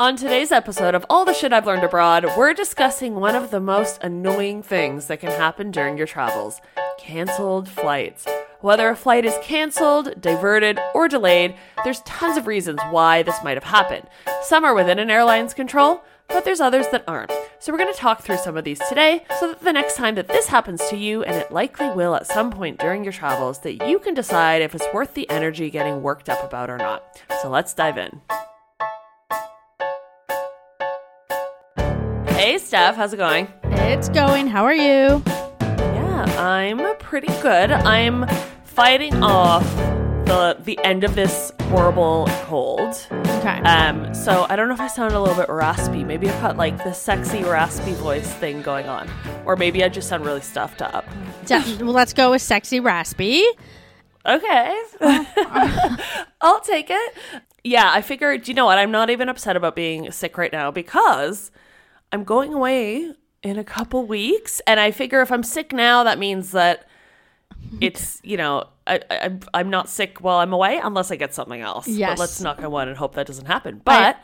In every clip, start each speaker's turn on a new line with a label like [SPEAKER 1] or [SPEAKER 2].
[SPEAKER 1] On today's episode of All the Shit I've Learned Abroad, we're discussing one of the most annoying things that can happen during your travels canceled flights. Whether a flight is canceled, diverted, or delayed, there's tons of reasons why this might have happened. Some are within an airline's control, but there's others that aren't. So we're going to talk through some of these today so that the next time that this happens to you, and it likely will at some point during your travels, that you can decide if it's worth the energy getting worked up about or not. So let's dive in. Hey, Steph, how's it going?
[SPEAKER 2] It's going. How are you?
[SPEAKER 1] Yeah, I'm pretty good. I'm fighting off the the end of this horrible cold.
[SPEAKER 2] Okay.
[SPEAKER 1] Um, so I don't know if I sound a little bit raspy. Maybe I've got like the sexy raspy voice thing going on, or maybe I just sound really stuffed up.
[SPEAKER 2] De- well, let's go with sexy raspy.
[SPEAKER 1] Okay, I'll take it. Yeah, I figured. You know what? I'm not even upset about being sick right now because I'm going away in a couple weeks, and I figure if I'm sick now, that means that it's you know I, I I'm- not sick while I'm away unless I get something else.
[SPEAKER 2] Yes.
[SPEAKER 1] but let's knock on wood and hope that doesn't happen. But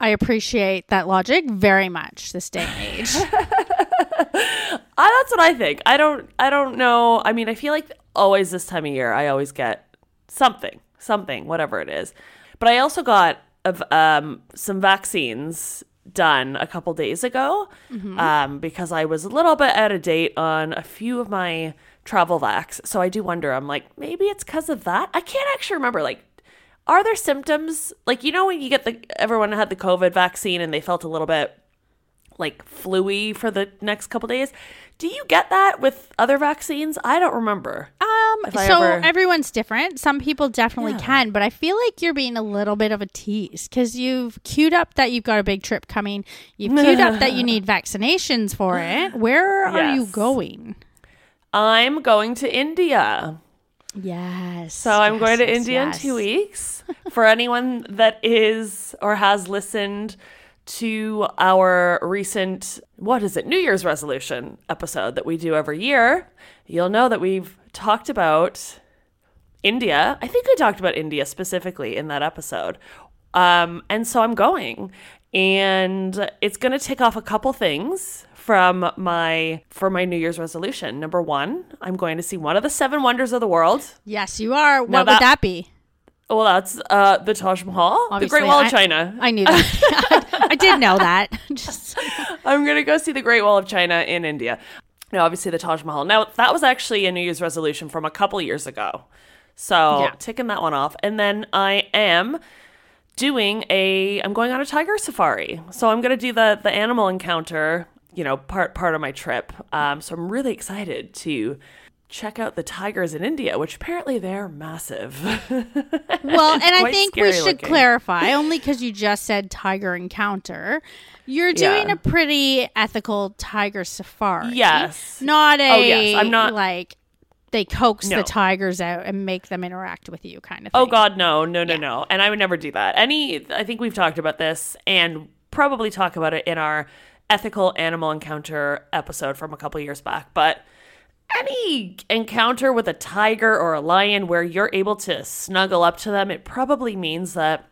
[SPEAKER 2] I appreciate that logic very much this day and age.
[SPEAKER 1] I, that's what I think. I don't I don't know. I mean, I feel like always this time of year, I always get something, something, whatever it is. But I also got of um, some vaccines done a couple days ago um, because I was a little bit out of date on a few of my travel vax. So I do wonder. I'm like, maybe it's because of that. I can't actually remember. Like, are there symptoms like you know when you get the everyone had the COVID vaccine and they felt a little bit like fluey for the next couple days. Do you get that with other vaccines? I don't remember.
[SPEAKER 2] Um, so
[SPEAKER 1] ever-
[SPEAKER 2] everyone's different. Some people definitely can, but I feel like you're being a little bit of a tease because you've queued up that you've got a big trip coming. You've queued up that you need vaccinations for it. Where are you going?
[SPEAKER 1] I'm going to India.
[SPEAKER 2] Yes.
[SPEAKER 1] So I'm
[SPEAKER 2] yes,
[SPEAKER 1] going to
[SPEAKER 2] yes,
[SPEAKER 1] India
[SPEAKER 2] yes.
[SPEAKER 1] in two weeks. For anyone that is or has listened to our recent, what is it, New Year's resolution episode that we do every year, you'll know that we've talked about India. I think I talked about India specifically in that episode. Um, and so I'm going. And it's going to tick off a couple things from my for my New Year's resolution. Number 1, I'm going to see one of the seven wonders of the world.
[SPEAKER 2] Yes, you are. What
[SPEAKER 1] that-
[SPEAKER 2] would that be?
[SPEAKER 1] Well, that's uh, the Taj Mahal, the Great Wall
[SPEAKER 2] I-
[SPEAKER 1] of China.
[SPEAKER 2] I knew that. I did know that. Just
[SPEAKER 1] I'm going to go see the Great Wall of China in India. Now, obviously, the Taj Mahal. Now, that was actually a New Year's resolution from a couple years ago. So,
[SPEAKER 2] Yeah.
[SPEAKER 1] ticking that one off. And then I am doing a I'm going on a tiger safari. So, I'm going to do the the animal encounter, you know, part part of my trip. Um, so I'm really excited to check out the tigers in India, which apparently they're massive.
[SPEAKER 2] Well, and I think we should
[SPEAKER 1] looking.
[SPEAKER 2] clarify only because you just said tiger encounter. You're doing
[SPEAKER 1] Yeah.
[SPEAKER 2] a pretty ethical tiger safari.
[SPEAKER 1] Yes.
[SPEAKER 2] Not oh, a
[SPEAKER 1] Oh, yes. I'm not-
[SPEAKER 2] like they coax
[SPEAKER 1] No.
[SPEAKER 2] the tigers out and make them interact with you kind of oh, thing.
[SPEAKER 1] Oh God, no, no, no, no. And I would never do that. Any, I think we've talked about this and probably talk about it in our ethical animal encounter episode from a couple years back. But any encounter with a tiger or a lion where you're able to snuggle up to them, it probably means that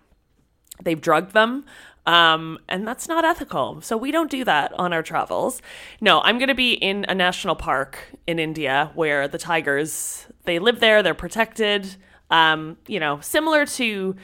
[SPEAKER 1] they've drugged them. Um, and that's not ethical. So we don't do that on our travels. No, I'm going to be in a national park in India where the tigers, they live there, they're protected. Um, you know, similar to,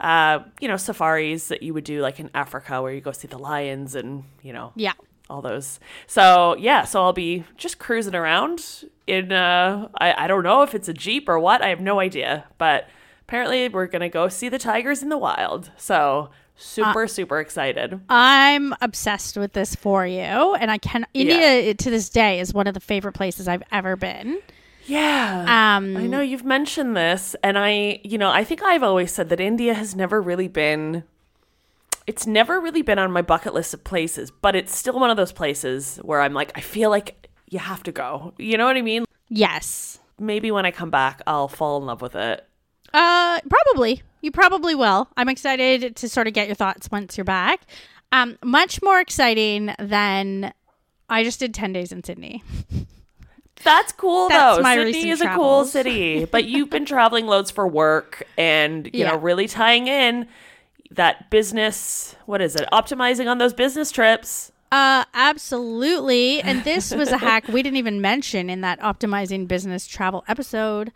[SPEAKER 1] uh, you know, safaris that you would do like in Africa where you go see the lions and, you know,
[SPEAKER 2] Yeah.
[SPEAKER 1] All those. So yeah, so I'll be just cruising around in uh I, I don't know if it's a Jeep or what, I have no idea. But apparently we're gonna go see the tigers in the wild. So super, super excited.
[SPEAKER 2] I'm obsessed with this for you, and I can. India to this day is one of the favorite places I've ever been.
[SPEAKER 1] Yeah.
[SPEAKER 2] Um,
[SPEAKER 1] I know you've mentioned this, and I, you know, I think I've always said that India has never really been. It's never really been on my bucket list of places, but it's still one of those places where I'm like, I feel like you have to go. You know what I mean?
[SPEAKER 2] Yes.
[SPEAKER 1] Maybe when I come back, I'll fall in love with it.
[SPEAKER 2] Uh, probably. You probably will. I'm excited to sort of get your thoughts once you're back. Um, much more exciting than I just did 10 days in Sydney.
[SPEAKER 1] That's cool
[SPEAKER 2] That's
[SPEAKER 1] though.
[SPEAKER 2] my
[SPEAKER 1] Sydney is a cool city, but you've been traveling loads for work and you know really tying in that business. What is it? Optimizing on those business trips.
[SPEAKER 2] Uh, absolutely. And this was a hack we didn't even mention in that optimizing business travel episode.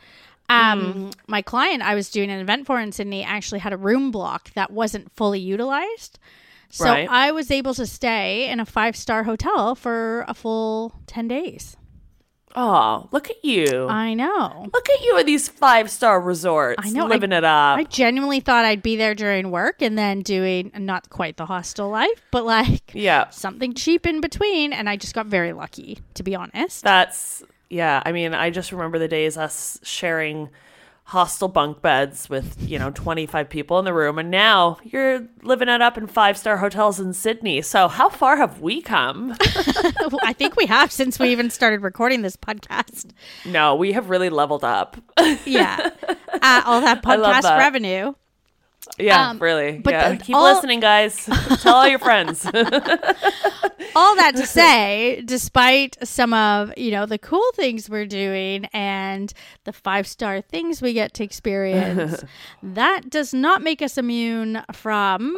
[SPEAKER 2] Um, my client I was doing an event for in Sydney actually had a room block that wasn't fully utilized. So
[SPEAKER 1] Right.
[SPEAKER 2] I was able to stay in a five star hotel for a full 10 days.
[SPEAKER 1] Oh, look at you!
[SPEAKER 2] I know.
[SPEAKER 1] look at you at these five star resorts.
[SPEAKER 2] I know.
[SPEAKER 1] living
[SPEAKER 2] I,
[SPEAKER 1] it up.
[SPEAKER 2] I genuinely thought I'd be there during work and then doing not quite the hostel life, but like
[SPEAKER 1] yeah,
[SPEAKER 2] something cheap in between. And I just got very lucky, to be honest.
[SPEAKER 1] that's yeah. I mean, I just remember the days us sharing hostel bunk beds with you know 25 people in the room and now you're living it up in five star hotels in sydney so how far have we come
[SPEAKER 2] I think we have since we even started recording this podcast.
[SPEAKER 1] No, we have really leveled up.
[SPEAKER 2] Yeah. Uh, all that podcast
[SPEAKER 1] that.
[SPEAKER 2] revenue.
[SPEAKER 1] Yeah,
[SPEAKER 2] Um,
[SPEAKER 1] really.
[SPEAKER 2] but
[SPEAKER 1] yeah.
[SPEAKER 2] the-
[SPEAKER 1] Keep
[SPEAKER 2] all-
[SPEAKER 1] listening, guys. Tell all your friends.
[SPEAKER 2] All that to say, despite some of, you know, the cool things we're doing and the five star things we get to experience, that does not make us immune from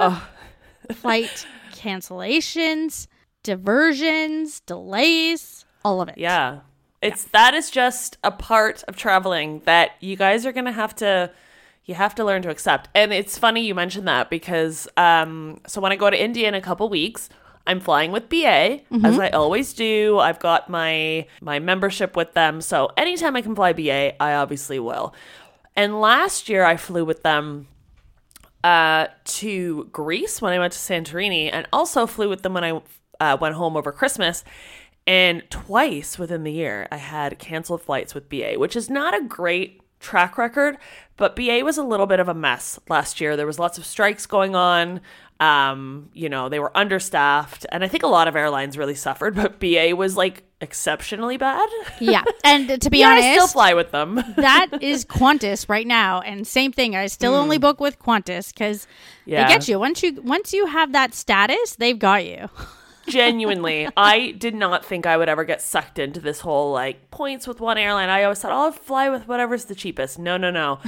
[SPEAKER 2] flight cancellations, diversions, delays, all of it.
[SPEAKER 1] yeah. It's that is just a part of traveling that you guys are going to have to you have to learn to accept. And it's funny you mentioned that because um so when I go to India in a couple weeks, I'm flying with BA as I always do. I've got my my membership with them. So anytime I can fly BA, I obviously will. And last year I flew with them uh, to Greece when I went to Santorini, and also flew with them when I uh, went home over Christmas. And twice within the year, I had canceled flights with BA, which is not a great track record, but BA was a little bit of a mess last year. There was lots of strikes going on. Um, you know, they were understaffed, and I think a lot of airlines really suffered, but BA was like exceptionally bad.
[SPEAKER 2] Yeah. And to be
[SPEAKER 1] yeah,
[SPEAKER 2] honest,
[SPEAKER 1] I still fly with them.
[SPEAKER 2] that is Qantas right now, and same thing. I still only book with Qantas because
[SPEAKER 1] Hmm. Yeah.
[SPEAKER 2] they get you once you once you have that status, they've got you.
[SPEAKER 1] Genuinely i did not think i would ever get sucked into this whole like points with one airline i always thought "Oh, i'll fly with whatever's the cheapest no no no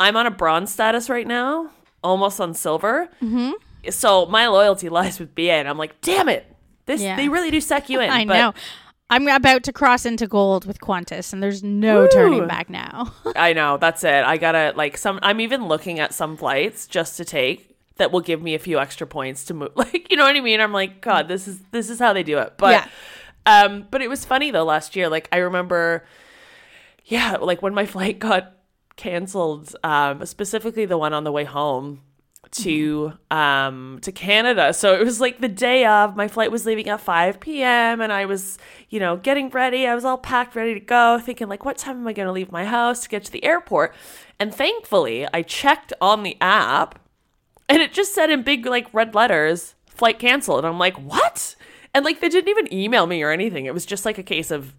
[SPEAKER 1] i'm on a bronze status right now almost on silver mm-hmm. so my loyalty lies with ba and i'm like damn it this
[SPEAKER 2] Yeah.
[SPEAKER 1] they really do suck you in
[SPEAKER 2] I
[SPEAKER 1] but
[SPEAKER 2] know. I'm about to cross into gold with Qantas, and there's no turning back now.
[SPEAKER 1] i know that's it i gotta like some i'm even looking at some flights just to take that will give me a few extra points to move like you know what i mean i'm like god this is this is how they do it but
[SPEAKER 2] Yeah.
[SPEAKER 1] Um, but it was funny though last year. Like I remember, yeah, like when my flight got canceled, um, specifically the one on the way home to um to Canada. So it was like the day of my flight was leaving at 5 p.m. and I was, you know, getting ready. I was all packed ready to go, thinking like what time am I going to leave my house to get to the airport? And thankfully, I checked on the app and it just said in big like red letters flight canceled. And i'm like what? And like they didn't even email me or anything. It was just like a case of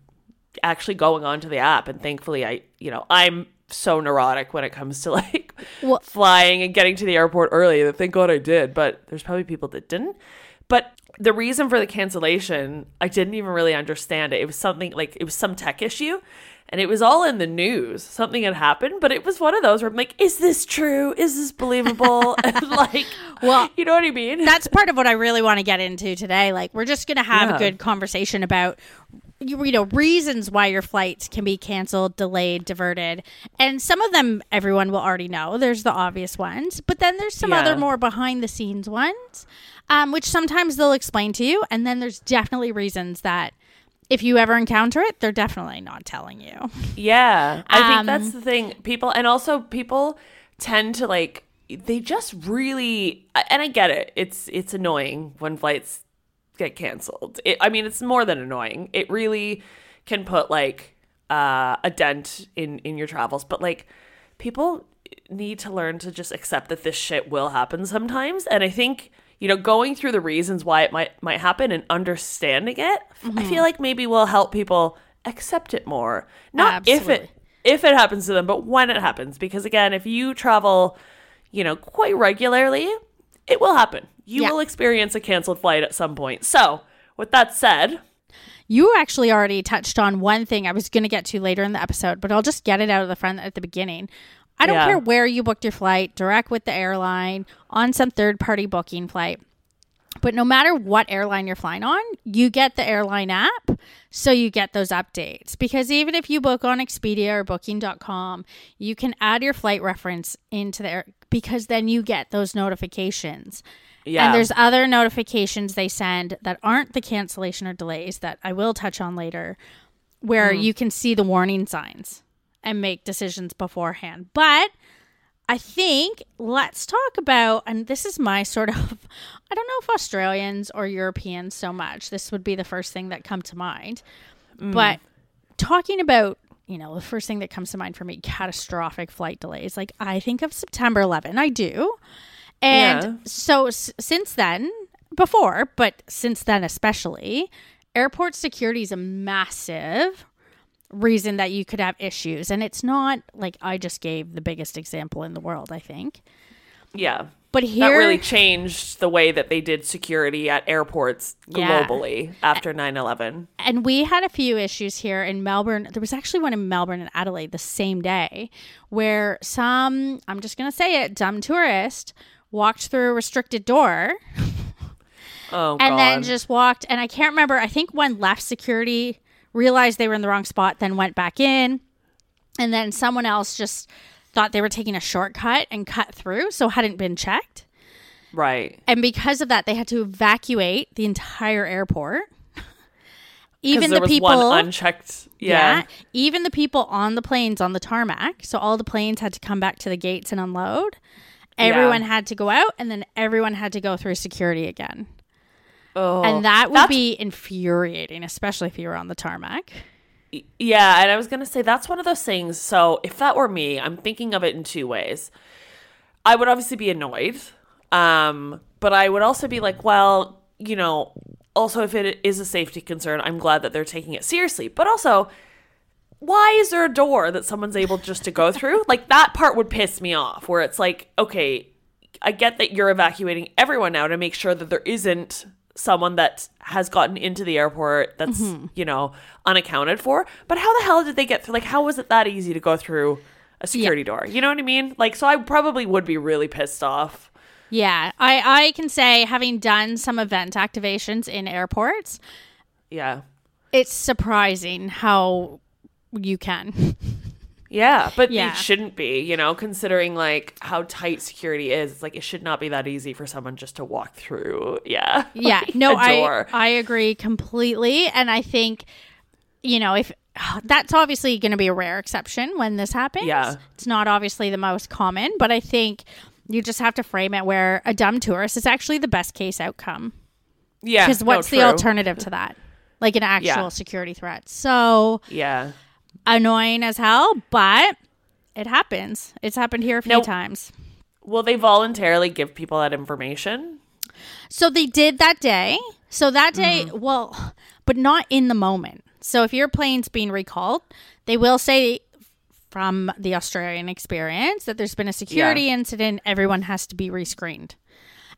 [SPEAKER 1] actually going onto the app. And thankfully i you know i'm so neurotic when it comes to like
[SPEAKER 2] Well-
[SPEAKER 1] flying and getting to the airport early that thank god i did but there's probably people that didn't But the reason for the cancellation, I didn't even really understand it. It was something like it was some tech issue and it was all in the news. Something had happened, but it was one of those where I'm like, is this true? Is this believable? and like,
[SPEAKER 2] Well,
[SPEAKER 1] you know what I mean?
[SPEAKER 2] That's part of what I really want to get into today. Like, we're just going to have
[SPEAKER 1] Yeah.
[SPEAKER 2] a good conversation about, you you know, reasons why your flights can be canceled, delayed, diverted. And some of them everyone will already know. There's the obvious ones. But then there's some
[SPEAKER 1] Yeah.
[SPEAKER 2] other more behind the scenes ones, um, which sometimes they'll explain to you. And then there's definitely reasons that if you ever encounter it, they're definitely not telling you.
[SPEAKER 1] Yeah, I
[SPEAKER 2] Um,
[SPEAKER 1] think that's the thing. People, and also people tend to like they just really, and I get it. It's it's annoying when flights get canceled. It, I mean, it's more than annoying. It really can put like uh, a dent in in your travels. But like people need to learn to just accept that this shit will happen sometimes. And I think you know going through the reasons why it might might happen and understanding it, I feel like maybe will help people accept it more. Not if it if it happens to them, but when it happens. Because again, if you travel, you know, quite regularly, it will happen. You
[SPEAKER 2] Yeah.
[SPEAKER 1] will experience a canceled flight at some point. So, with that said,
[SPEAKER 2] You actually already touched on one thing I was going to get to later in the episode, but I'll just get it out of the front at the beginning. I don't
[SPEAKER 1] Yeah.
[SPEAKER 2] care where you booked your flight, direct with the airline, on some third party booking flight. But no matter what airline you're flying on, you get the airline app. So you get those updates. Because even if you book on Expedia or booking.com, you can add your flight reference into there because then you get those notifications.
[SPEAKER 1] Yeah,
[SPEAKER 2] And there's other notifications they send that aren't the cancellation or delays that I will touch on later, where
[SPEAKER 1] Mm.
[SPEAKER 2] you can see the warning signs and make decisions beforehand. But I think let's talk about, and this is my sort of, I don't know if Australians or Europeans so much. This would be the first thing that come to mind,
[SPEAKER 1] Mm.
[SPEAKER 2] but talking about. You know, the first thing that comes to mind for me, catastrophic flight delays. Like, I think of September 11. I do. And
[SPEAKER 1] Yeah.
[SPEAKER 2] so s- since then, before, but since then especially, airport security is a massive reason that you could have issues. And it's not like I just gave the biggest example in the world, I think.
[SPEAKER 1] yeah.
[SPEAKER 2] But here That
[SPEAKER 1] really changed the way that they did security at airports
[SPEAKER 2] Yeah.
[SPEAKER 1] globally after 9/11.
[SPEAKER 2] and we had a few issues here in Melbourne. There was actually one in Melbourne and Adelaide the same day where some, I'm just going to say it, dumb tourist walked through a restricted door
[SPEAKER 1] Oh
[SPEAKER 2] and
[SPEAKER 1] god.
[SPEAKER 2] then just walked and i can't remember i think one left security realized they were in the wrong spot then went back in and then someone else just thought they were taking a shortcut and cut through so hadn't been checked
[SPEAKER 1] right.
[SPEAKER 2] and because of that they had to evacuate the entire airport even
[SPEAKER 1] there
[SPEAKER 2] the
[SPEAKER 1] was
[SPEAKER 2] people
[SPEAKER 1] one unchecked. Yeah.
[SPEAKER 2] even the people on the planes on the tarmac so all the planes had to come back to the gates and unload everyone had to go out and then everyone had to go through security again
[SPEAKER 1] Oh,
[SPEAKER 2] and that would be infuriating, especially if you were on the tarmac.
[SPEAKER 1] Yeah, and I was gonna say that's one of those things. So if that were me, I'm thinking of it in two ways. I would obviously be annoyed, um, but I would also be like, well, you know, also if it is a safety concern, I'm glad that they're taking it seriously. But also, why is there a door that someone's able just to go through? like that part would piss me off, where it's like, okay, I get that you're evacuating everyone now to make sure that there isn't someone that has gotten into the airport that's mm-hmm. you know unaccounted for. But how the hell did they get through? Like how was it that easy to go through a security door? You know what i mean? Like so i probably would be really pissed off.
[SPEAKER 2] Yeah, I, I can say, having done some event activations in airports,
[SPEAKER 1] yeah.
[SPEAKER 2] it's surprising how you can.
[SPEAKER 1] yeah but
[SPEAKER 2] Yeah.
[SPEAKER 1] it shouldn't be you know considering like how tight security is it's like it should not be that easy for someone just to walk through yeah
[SPEAKER 2] Yeah,
[SPEAKER 1] like,
[SPEAKER 2] no, I. I agree completely, and I think you know if that's obviously going to be a rare exception when this happens.
[SPEAKER 1] Yeah.
[SPEAKER 2] it's not obviously the most common, but I think you just have to frame it where a dumb tourist is actually the best case outcome.
[SPEAKER 1] yeah
[SPEAKER 2] Because
[SPEAKER 1] no,
[SPEAKER 2] what's the alternative to that? Like an actual
[SPEAKER 1] Yeah.
[SPEAKER 2] security threat. So
[SPEAKER 1] yeah
[SPEAKER 2] annoying as hell, but it happens. It's happened here a few
[SPEAKER 1] Now-
[SPEAKER 2] times.
[SPEAKER 1] will they voluntarily give people that information
[SPEAKER 2] So they did that day. So that day,
[SPEAKER 1] Mm-hmm.
[SPEAKER 2] well, but not in the moment. So if your plane's being recalled, they will say from the Australian experience that there's been a security
[SPEAKER 1] Yeah.
[SPEAKER 2] incident, everyone has to be rescreened.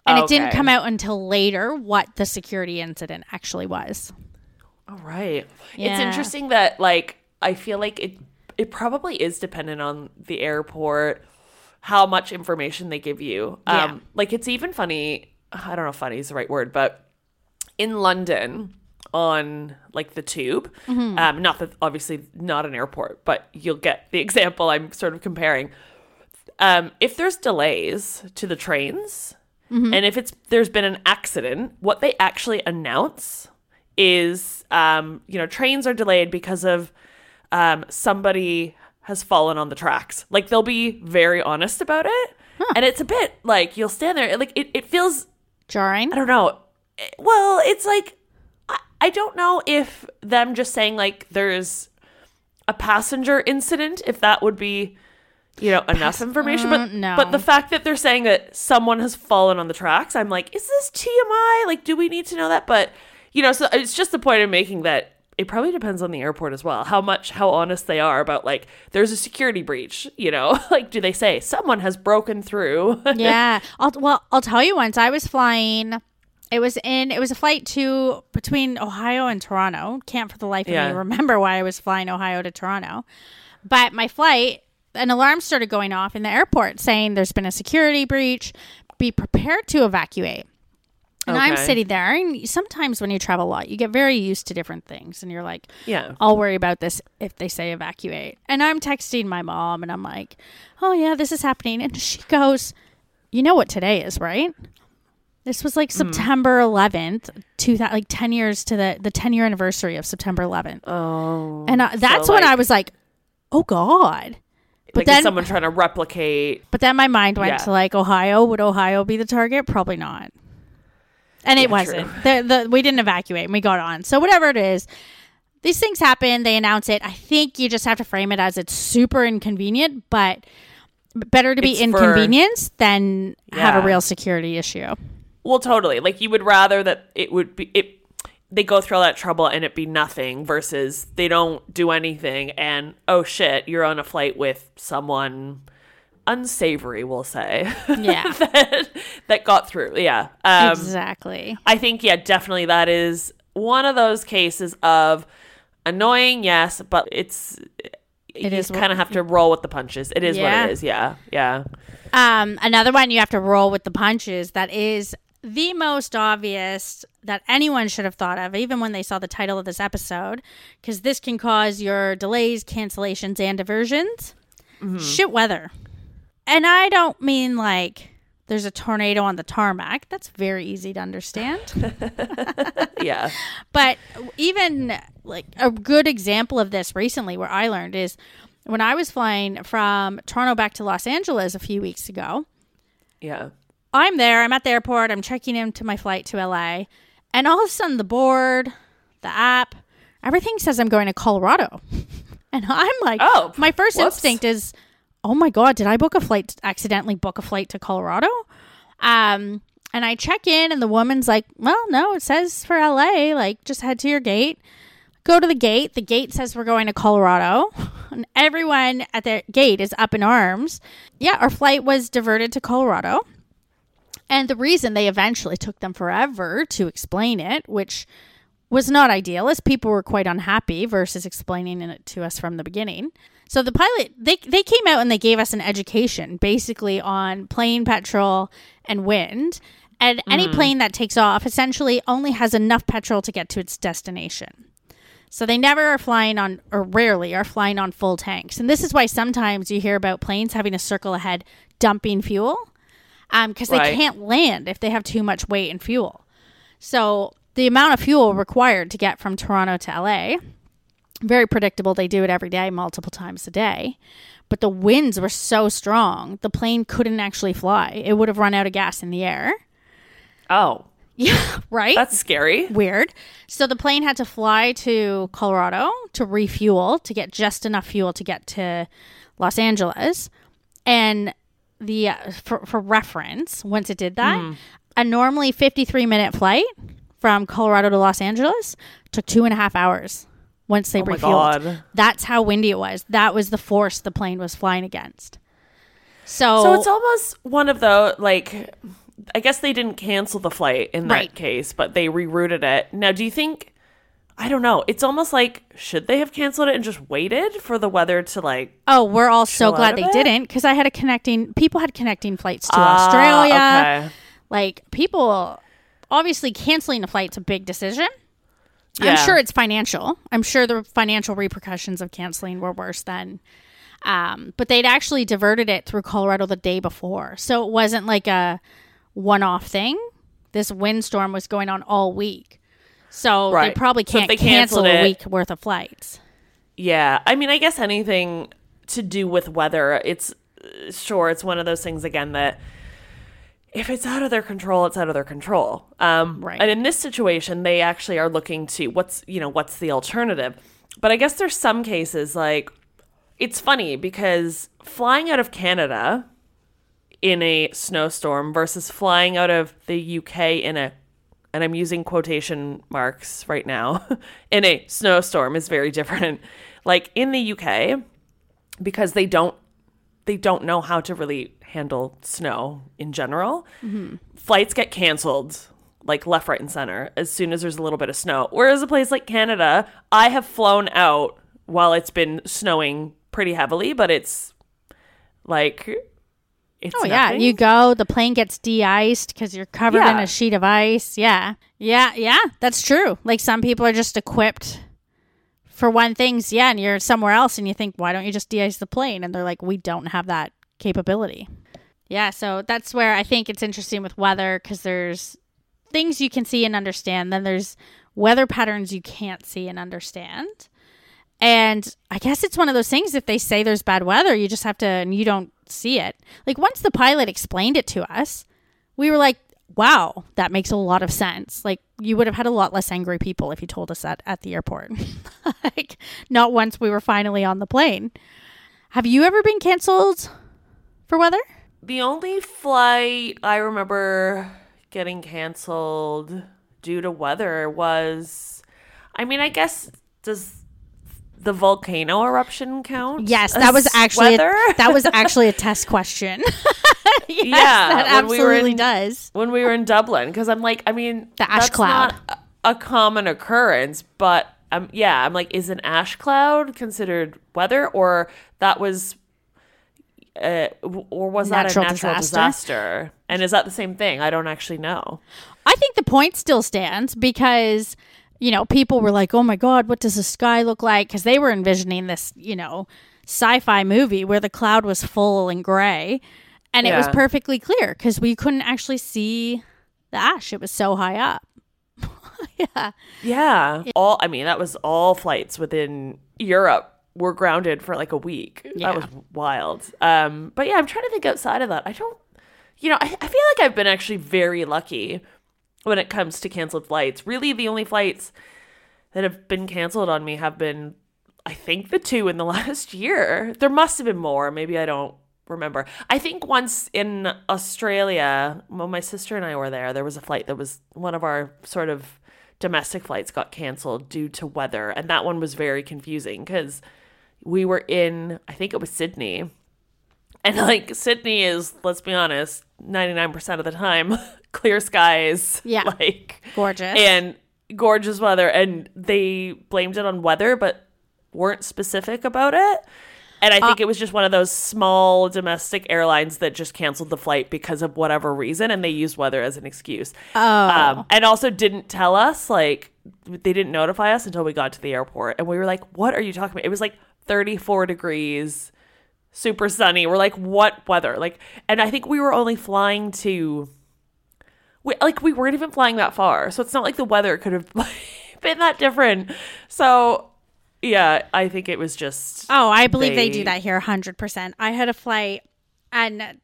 [SPEAKER 2] And it didn't come out until later what the security incident actually was.
[SPEAKER 1] All right. It's interesting that like I feel like it it probably is dependent on the airport, how much information they give you.
[SPEAKER 2] Yeah.
[SPEAKER 1] Um like it's even funny, I don't know if funny is the right word, but in London on like the tube,
[SPEAKER 2] Mm-hmm.
[SPEAKER 1] um not that obviously not an airport, but you'll get the example I'm sort of comparing. Um if there's delays to the trains,
[SPEAKER 2] Mm-hmm.
[SPEAKER 1] and if it's there's been an accident, what they actually announce is um, you know, trains are delayed because of um, somebody has fallen on the tracks. Like they'll be very honest about it. And it's a bit like you'll stand there, like it, it feels
[SPEAKER 2] Jarring.
[SPEAKER 1] I don't know. Eh, Well, it's like I, I don't know if them just saying like there's a passenger incident, if that would be you know enough information. But
[SPEAKER 2] Mm, no.
[SPEAKER 1] but the fact that they're saying that someone has fallen on the tracks, I'm like, is this TMI? Like, do we need to know that? But you know, so it's just the point I'm making that it probably depends on the airport as well. How much, how honest they are about like, there's a security breach. You know, like, do they say someone has broken through?
[SPEAKER 2] yeah. I'll, well, I'll tell you once I was flying. It was in. It was a flight to between Ohio and Toronto. Can't for the life of
[SPEAKER 1] Yeah.
[SPEAKER 2] me remember why I was flying Ohio to Toronto. But my flight, an alarm started going off in the airport saying there's been a security breach. Be prepared to evacuate. And I'm sitting there, and sometimes when you travel a lot, you get very used to different things, and you're like,
[SPEAKER 1] Yeah.
[SPEAKER 2] I'll worry about this if they say evacuate. And I'm texting my mom and I'm like, oh, yeah, this is happening. And she goes, you know what today is, right? This was like September 11th, two like 10 years to the, the 10 year anniversary of September 11th.
[SPEAKER 1] oh,
[SPEAKER 2] And uh, that's when
[SPEAKER 1] like-
[SPEAKER 2] I was like, oh God. But
[SPEAKER 1] like
[SPEAKER 2] then,
[SPEAKER 1] someone trying to replicate.
[SPEAKER 2] but then my mind went
[SPEAKER 1] Yeah.
[SPEAKER 2] to like Ohio. Would Ohio be the target? Probably not. And it
[SPEAKER 1] Yeah,
[SPEAKER 2] wasn't. The, the, we didn't evacuate and we got on. So whatever it is, these things happen. They announce it. I think you just have to frame it as it's super inconvenient, but better to be
[SPEAKER 1] It's for-
[SPEAKER 2] inconvenienced than have a real security issue.
[SPEAKER 1] Well, totally. Like you would rather that it would be it. They go through all that trouble and it be nothing versus they don't do anything and oh shit, you're on a flight with someone unsavory, we'll say.
[SPEAKER 2] Yeah.
[SPEAKER 1] that, that got through. Yeah. Um,
[SPEAKER 2] exactly.
[SPEAKER 1] I think, yeah, definitely that is one of those cases of annoying, yes, but it's.
[SPEAKER 2] It
[SPEAKER 1] you kind of have to roll with the punches. It is
[SPEAKER 2] Yeah.
[SPEAKER 1] what it is. Yeah. Yeah.
[SPEAKER 2] Um, another one you have to roll with the punches that is the most obvious that anyone should have thought of, even when they saw the title of this episode, because this can cause your delays, cancellations, and diversions. Shit weather. And I don't mean like there's a tornado on the tarmac. That's very easy to understand.
[SPEAKER 1] Yeah.
[SPEAKER 2] But even like a good example of this recently, where I learned is when I was flying from Toronto back to Los Angeles a few weeks ago.
[SPEAKER 1] Yeah.
[SPEAKER 2] I'm there. I'm at the airport. I'm checking into my flight to LA, and all of a sudden, the board, the app, everything says I'm going to Colorado, and I'm like,
[SPEAKER 1] Oh,
[SPEAKER 2] my first
[SPEAKER 1] whoops.
[SPEAKER 2] instinct is, oh my god, did I book a flight? Accidentally book a flight to Colorado? Um, and I check in, and the woman's like, well, no, it says for LA. Like, just head to your gate. Go to the gate. The gate says we're going to Colorado. And everyone at the gate is up in arms. Yeah, our flight was diverted to Colorado. And the reason they eventually took them forever to explain it, which was not ideal, as people were quite unhappy versus explaining it to us from the beginning. So the pilot, they, they came out and they gave us an education basically on plane petrol and wind. And any hmm. plane that takes off essentially only has enough petrol to get to its destination. So they never are flying on, or rarely are flying on full tanks. And this is why sometimes you hear about planes having to circle ahead dumping fuel um, because they
[SPEAKER 1] Right.
[SPEAKER 2] can't land if they have too much weight and fuel. So the amount of fuel required to get from Toronto to LA, very predictable. They do it every day, multiple times a day. But the winds were so strong, the plane couldn't actually fly. It would have run out of gas in the air.
[SPEAKER 1] Oh,
[SPEAKER 2] Yeah, right?
[SPEAKER 1] that's scary.
[SPEAKER 2] weird. So the plane had to fly to Colorado to refuel to get just enough fuel to get to Los Angeles. And the uh, for, for reference, once it did that, a normally 53 minute flight from Colorado to Los Angeles took two and a half hours once they
[SPEAKER 1] Oh
[SPEAKER 2] refueled. That's how windy it was. That was the force the plane was flying against. So,
[SPEAKER 1] So it's almost one of the like I guess they didn't cancel the flight in that
[SPEAKER 2] Right.
[SPEAKER 1] case, but they rerouted it. Now, do you think? I don't know. It's almost like should they have canceled it and just waited for the weather to like?
[SPEAKER 2] Oh, we're all so glad they
[SPEAKER 1] bit?
[SPEAKER 2] didn't because I had a connecting. People had connecting flights to
[SPEAKER 1] Ah,
[SPEAKER 2] Australia.
[SPEAKER 1] okay.
[SPEAKER 2] Like people, obviously canceling a flight's a big decision.
[SPEAKER 1] Yeah.
[SPEAKER 2] I'm sure it's financial. I'm sure the financial repercussions of canceling were worse than. Um, but they'd actually diverted it through Colorado the day before, so it wasn't like a one-off thing. This windstorm was going on all week, so
[SPEAKER 1] Right.
[SPEAKER 2] they probably can't
[SPEAKER 1] they
[SPEAKER 2] cancel a week worth of flights.
[SPEAKER 1] Yeah, I mean, I guess anything to do with weather, it's sure it's one of those things again that if it's out of their control, it's out of their control. Um,
[SPEAKER 2] Right.
[SPEAKER 1] And in this situation, they actually are looking to what's you know what's the alternative. But I guess there's some cases like it's funny because flying out of Canada in a snowstorm versus flying out of the UK in a and I'm using quotation marks right now in a snowstorm is very different. Like in the UK because they don't they don't know how to really handle snow in general. Flights get canceled like left, right, and center as soon as there's a little bit of snow. Whereas a place like Canada, I have flown out while it's been snowing pretty heavily, but it's like it's
[SPEAKER 2] Oh yeah, you go. The plane gets de-iced because you're covered in a sheet of ice. Yeah, yeah, yeah. That's true. Like some people are just equipped for one things. Yeah, and you're somewhere else, and you think, why don't you just de-ice the plane? And they're like, we don't have that capability. Yeah, so that's where I think it's interesting with weather because there's things you can see and understand. Then there's weather patterns you can't see and understand. And I guess it's one of those things if they say there's bad weather, you just have to, and you don't see it. Like once the pilot explained it to us, we were like, wow, that makes a lot of sense. Like you would have had a lot less angry people if you told us that at the airport. like not once we were finally on the plane. Have you ever been canceled for weather?
[SPEAKER 1] The only flight I remember getting canceled due to weather was I mean, I guess does the volcano eruption count?
[SPEAKER 2] Yes, that was actually a, that was actually a test question. yes,
[SPEAKER 1] Yeah,
[SPEAKER 2] that
[SPEAKER 1] when we
[SPEAKER 2] absolutely
[SPEAKER 1] in-
[SPEAKER 2] does.
[SPEAKER 1] when we were in Dublin because I'm like, I mean,
[SPEAKER 2] The ash
[SPEAKER 1] that's
[SPEAKER 2] cloud.
[SPEAKER 1] not a a common occurrence, but um, yeah, I'm like, is an ash cloud considered weather, or that was, uh, or was
[SPEAKER 2] Natural
[SPEAKER 1] that a natural
[SPEAKER 2] disaster?
[SPEAKER 1] disaster? And is that the same thing? I don't actually know.
[SPEAKER 2] I think the point still stands because, you know, people were like, oh my God, what does the sky look like? Because they were envisioning this, you know, sci fi movie where the cloud was full and gray. And it was perfectly clear because we couldn't actually see the ash. It was so high up. yeah.
[SPEAKER 1] Yeah, all I mean, that was all flights within Europe were grounded for like a week.
[SPEAKER 2] Yeah.
[SPEAKER 1] That was wild. Um, but yeah, I'm trying to think outside of that. I don't, you know, I, I feel like I've been actually very lucky when it comes to canceled flights. Really, the only flights that have been canceled on me have been, I think, the two in the last year. There must have been more. Maybe I don't remember. I think once in Australia, when my sister and I were there, there was a flight that was one of our sort of domestic flights got canceled due to weather. And that one was very confusing because we were in, I think it was Sydney. And like Sydney is, let's be honest, 99% of the time, clear skies.
[SPEAKER 2] Yeah.
[SPEAKER 1] Like,
[SPEAKER 2] Gorgeous.
[SPEAKER 1] and gorgeous weather and they blamed it on weather but weren't specific about it and i think
[SPEAKER 2] Uh,
[SPEAKER 1] it was just one of those small domestic airlines that just canceled the flight because of whatever reason and they used weather as an excuse
[SPEAKER 2] Oh.
[SPEAKER 1] um, and also didn't tell us like they didn't notify us until we got to the airport and we were like what are you talking about it was like 34 degrees super sunny. We're like what weather? Like and i think we were only flying to we, like we weren't even flying that far. So it's not like the weather could have been that different. So yeah i think it was just
[SPEAKER 2] Oh, I believe they,
[SPEAKER 1] They-
[SPEAKER 2] do that here 100%. I had a flight, and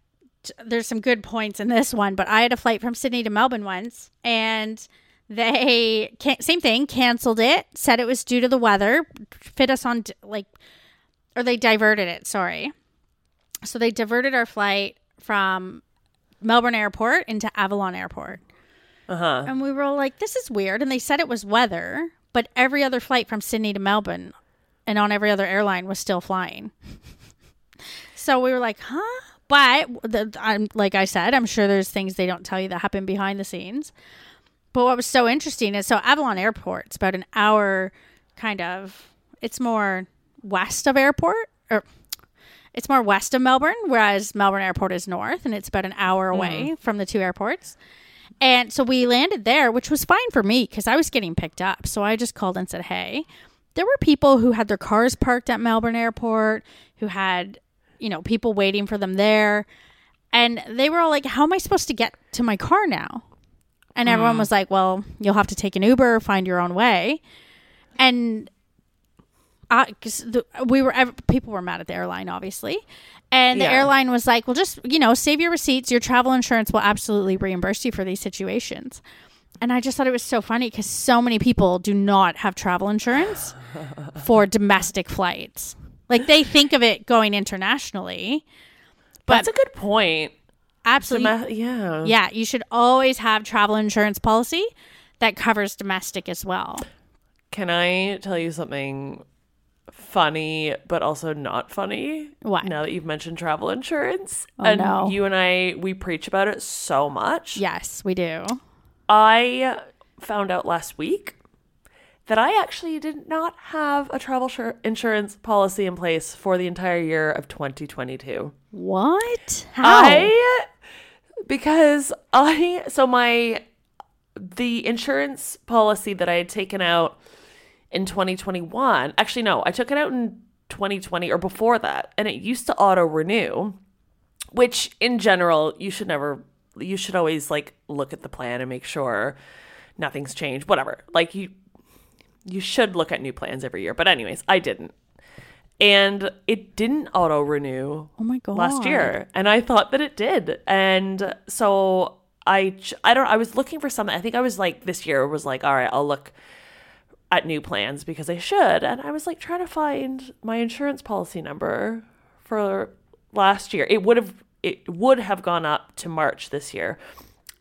[SPEAKER 2] there's some good points in this one, but I had a flight from Sydney to Melbourne once, and they, can- same thing, canceled it, said it was due to the weather, fit us on, like, or they diverted it, sorry. So they diverted our flight from Melbourne Airport into Avalon Airport.
[SPEAKER 1] uh-huh
[SPEAKER 2] And we were all like, this is weird. And they said it was weather, but every other flight from Sydney to Melbourne and on every other airline was still flying. so we were like, huh? but the, I'm like I said, I'm sure there's things they don't tell you that happen behind the scenes. But what was so interesting is so Avalon Airport, it's about an hour kind of it's more west of airport or it's more west of Melbourne, whereas Melbourne Airport is north and it's about an hour hmm. away from the two airports. And so we landed there, which was fine for me because I was getting picked up. So I just called and said, Hey, there were people who had their cars parked at Melbourne Airport, who had, you know, people waiting for them there. And they were all like, How am I supposed to get to my car now? And everyone mm. was like, Well, you'll have to take an Uber, find your own way. And I, cause the, we were people were mad at the airline, obviously, and the
[SPEAKER 1] Yeah.
[SPEAKER 2] airline was like, "Well, just you know, save your receipts. Your travel insurance will absolutely reimburse you for these situations." And I just thought it was so funny because so many people do not have travel insurance for domestic flights. Like they think of it going internationally, but
[SPEAKER 1] That's a good point.
[SPEAKER 2] Absolutely,
[SPEAKER 1] yeah.
[SPEAKER 2] yeah, you should always have travel insurance policy that covers domestic as well.
[SPEAKER 1] Can I tell you something funny, but also not funny?
[SPEAKER 2] What?
[SPEAKER 1] Now that you've mentioned travel insurance,
[SPEAKER 2] Oh,
[SPEAKER 1] and
[SPEAKER 2] no.
[SPEAKER 1] you and I we preach about it so much.
[SPEAKER 2] Yes, we do.
[SPEAKER 1] I found out last week that I actually did not have a travel shur- insurance policy in place for the entire year of 2022.
[SPEAKER 2] What? How?
[SPEAKER 1] I because I so my the insurance policy that I had taken out in 2021. Actually no, I took it out in 2020 or before that and it used to auto renew, which in general you should never you should always like look at the plan and make sure nothing's changed, whatever. Like you you should look at new plans every year. But anyways, I didn't. And it didn't auto renew
[SPEAKER 2] oh my god.
[SPEAKER 1] last year. And i thought that it did. And so I I don't i was looking for something. I think i was like this year was like all right i'll look at new plans because i should. And i was like trying to find my insurance policy number for last year. It would have it would have gone up to march this year.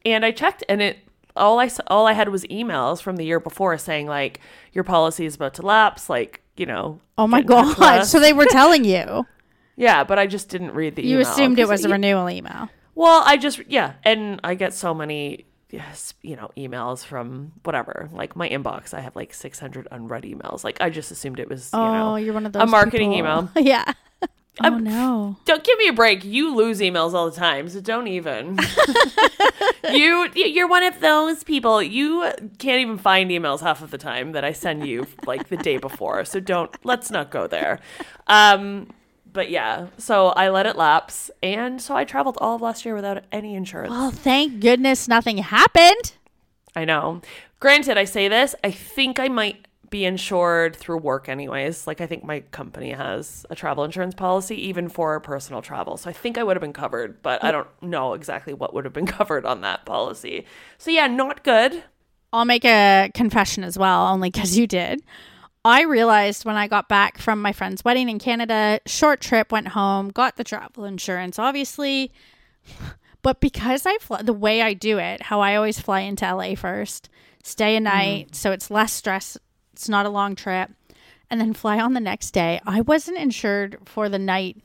[SPEAKER 1] And i checked and it all i all i had was emails from the year before saying like your policy is about to lapse. Like you know
[SPEAKER 2] Oh my
[SPEAKER 1] get in touch with
[SPEAKER 2] god. So they were telling you.
[SPEAKER 1] yeah but i just didn't read the email.
[SPEAKER 2] You assumed it was a renewal email.
[SPEAKER 1] well, I just yeah, and I get so many yes, you know, emails from whatever. Like my inbox, I have like 600 unread emails. Like I just assumed it was, you
[SPEAKER 2] oh,
[SPEAKER 1] know,
[SPEAKER 2] you're one of those
[SPEAKER 1] a marketing
[SPEAKER 2] people.
[SPEAKER 1] email.
[SPEAKER 2] yeah. Oh no.
[SPEAKER 1] Don't give me a break. You lose emails all the time, so don't even. you you're one of those people. You can't even find emails half of the time that I send you like the day before. So don't let's not go there. Um but yeah, so I let it lapse and so I traveled all of last year without any insurance.
[SPEAKER 2] Well, thank goodness nothing happened.
[SPEAKER 1] I know. Granted, I say this, I think I might be insured through work anyways. Like I think my company has a travel insurance policy even for personal travel. So I think I would have been covered, but I don't know exactly what would have been covered on that policy. So yeah, not good.
[SPEAKER 2] I'll make a confession as well, only because you did. I realized when I got back from my friend's wedding in Canada, short trip, went home, got the travel insurance, obviously. But because I fly, the way I do it, how I always fly into LA first, stay a mm. night, so it's less stress, it's not a long trip, and then fly on the next day. I wasn't insured for the night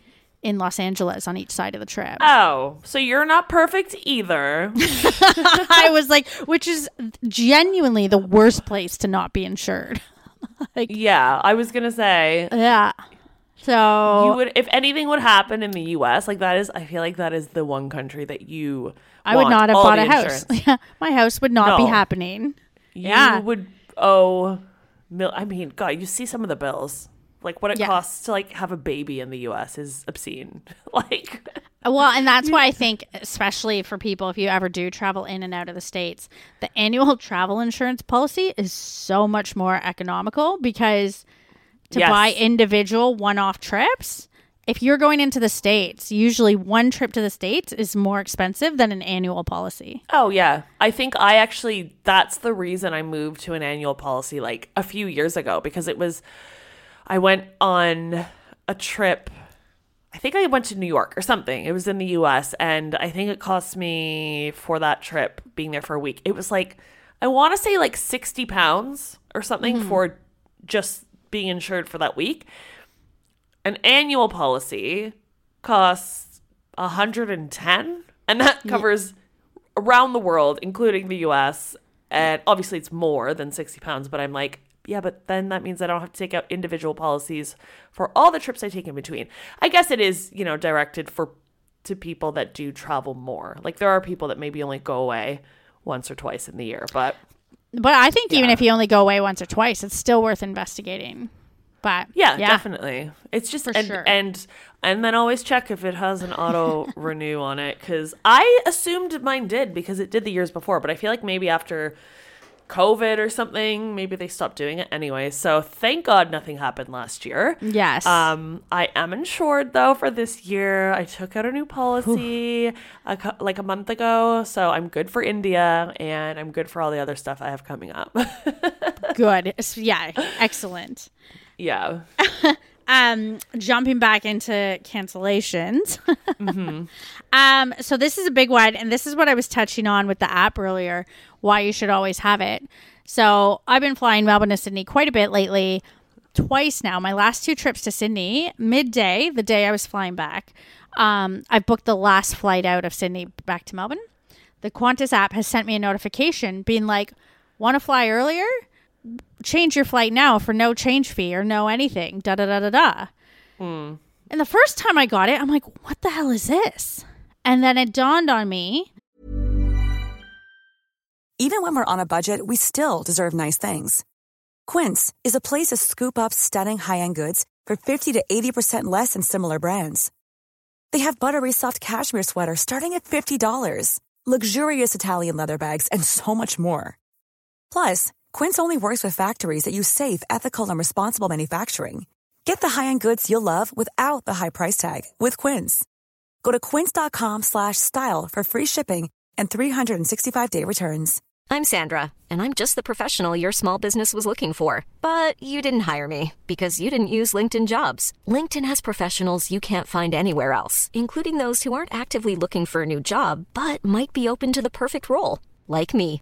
[SPEAKER 2] in Los Angeles on each side of the trip.
[SPEAKER 1] Oh, so you're not perfect either.
[SPEAKER 2] I was like, which is genuinely the worst place to not be insured.
[SPEAKER 1] yeah, I was going to say
[SPEAKER 2] Yeah. So
[SPEAKER 1] you would if anything would happen in the US, like that is I feel like that is the one country that you
[SPEAKER 2] I would not have bought a house.
[SPEAKER 1] insurance.
[SPEAKER 2] Yeah, my house would not be happening.
[SPEAKER 1] you
[SPEAKER 2] Yeah.
[SPEAKER 1] would owe mil- I mean, God, you see some of the bills. Like what it
[SPEAKER 2] Yeah.
[SPEAKER 1] costs to like have a baby in the US is obscene. like
[SPEAKER 2] Well, and that's why I think, especially for people, if you ever do travel in and out of the states, the annual travel insurance policy is so much more economical because to
[SPEAKER 1] Yes.
[SPEAKER 2] buy individual one off trips, if you're going into the states, usually one trip to the states is more expensive than an annual policy.
[SPEAKER 1] Oh yeah. I think I actually that's the reason I moved to an annual policy like a few years ago because it was I went on a trip I think I went to New York or something. It was in the US and I think it cost me for that trip being there for a week. It was like I want to say like 60 pounds or something hmm. for just being insured for that week. An annual policy costs 110 and that covers around the world including the us and obviously it's more than 60 pounds but i'm like yeah but then that means i don't have to take out individual policies for all the trips i take in between. I guess it is you know directed for to people that do travel more. Like there are people that maybe only go away once or twice in the year but
[SPEAKER 2] But I think even if you only go away once or twice, it's still worth investigating. But
[SPEAKER 1] Yeah, definitely. It's just
[SPEAKER 2] For
[SPEAKER 1] and,
[SPEAKER 2] sure.
[SPEAKER 1] and and then always check if it has an auto renew on it because I assumed mine did because it did the years before, but I feel like maybe after COVID or something, maybe they stopped doing it anyway. So thank God nothing happened last year.
[SPEAKER 2] Yes.
[SPEAKER 1] Um, I am insured though for this year. I took out a new policy a, like a month ago, so I'm good for India and I'm good for all the other stuff I have coming up.
[SPEAKER 2] good. Yeah, excellent.
[SPEAKER 1] Yeah.
[SPEAKER 2] um jumping back into cancellations
[SPEAKER 1] Mm-hmm.
[SPEAKER 2] um so this is a big one and this is what i was touching on with the app earlier why you should always have it so i've been flying melbourne to sydney quite a bit lately twice now my last two trips to sydney midday the day i was flying back um i've booked the last flight out of sydney back to melbourne the qantas app has sent me a notification being like want to fly earlier change your flight now for no change fee or no anything. Da da da da da. Hmm. And the first time I got it, I'm like, what the hell is this? And then it dawned on me.
[SPEAKER 3] Even when we're on a budget, we still deserve nice things. Quince is a place to scoop up stunning high-end goods for 50 to 80% less than similar brands. They have buttery soft cashmere sweaters starting at $50, luxurious Italian leather bags, and so much more. Plus, Quince only works with factories that use safe, ethical, and responsible manufacturing. Get the high-end goods you'll love without the high price tag with Quince. Go to quince.com slash style for free shipping and 365-day returns.
[SPEAKER 4] I'm Sandra, and I'm just the professional your small business was looking for. But you didn't hire me because you didn't use LinkedIn jobs. LinkedIn has professionals you can't find anywhere else, including those who aren't actively looking for a new job but might be open to the perfect role, like me.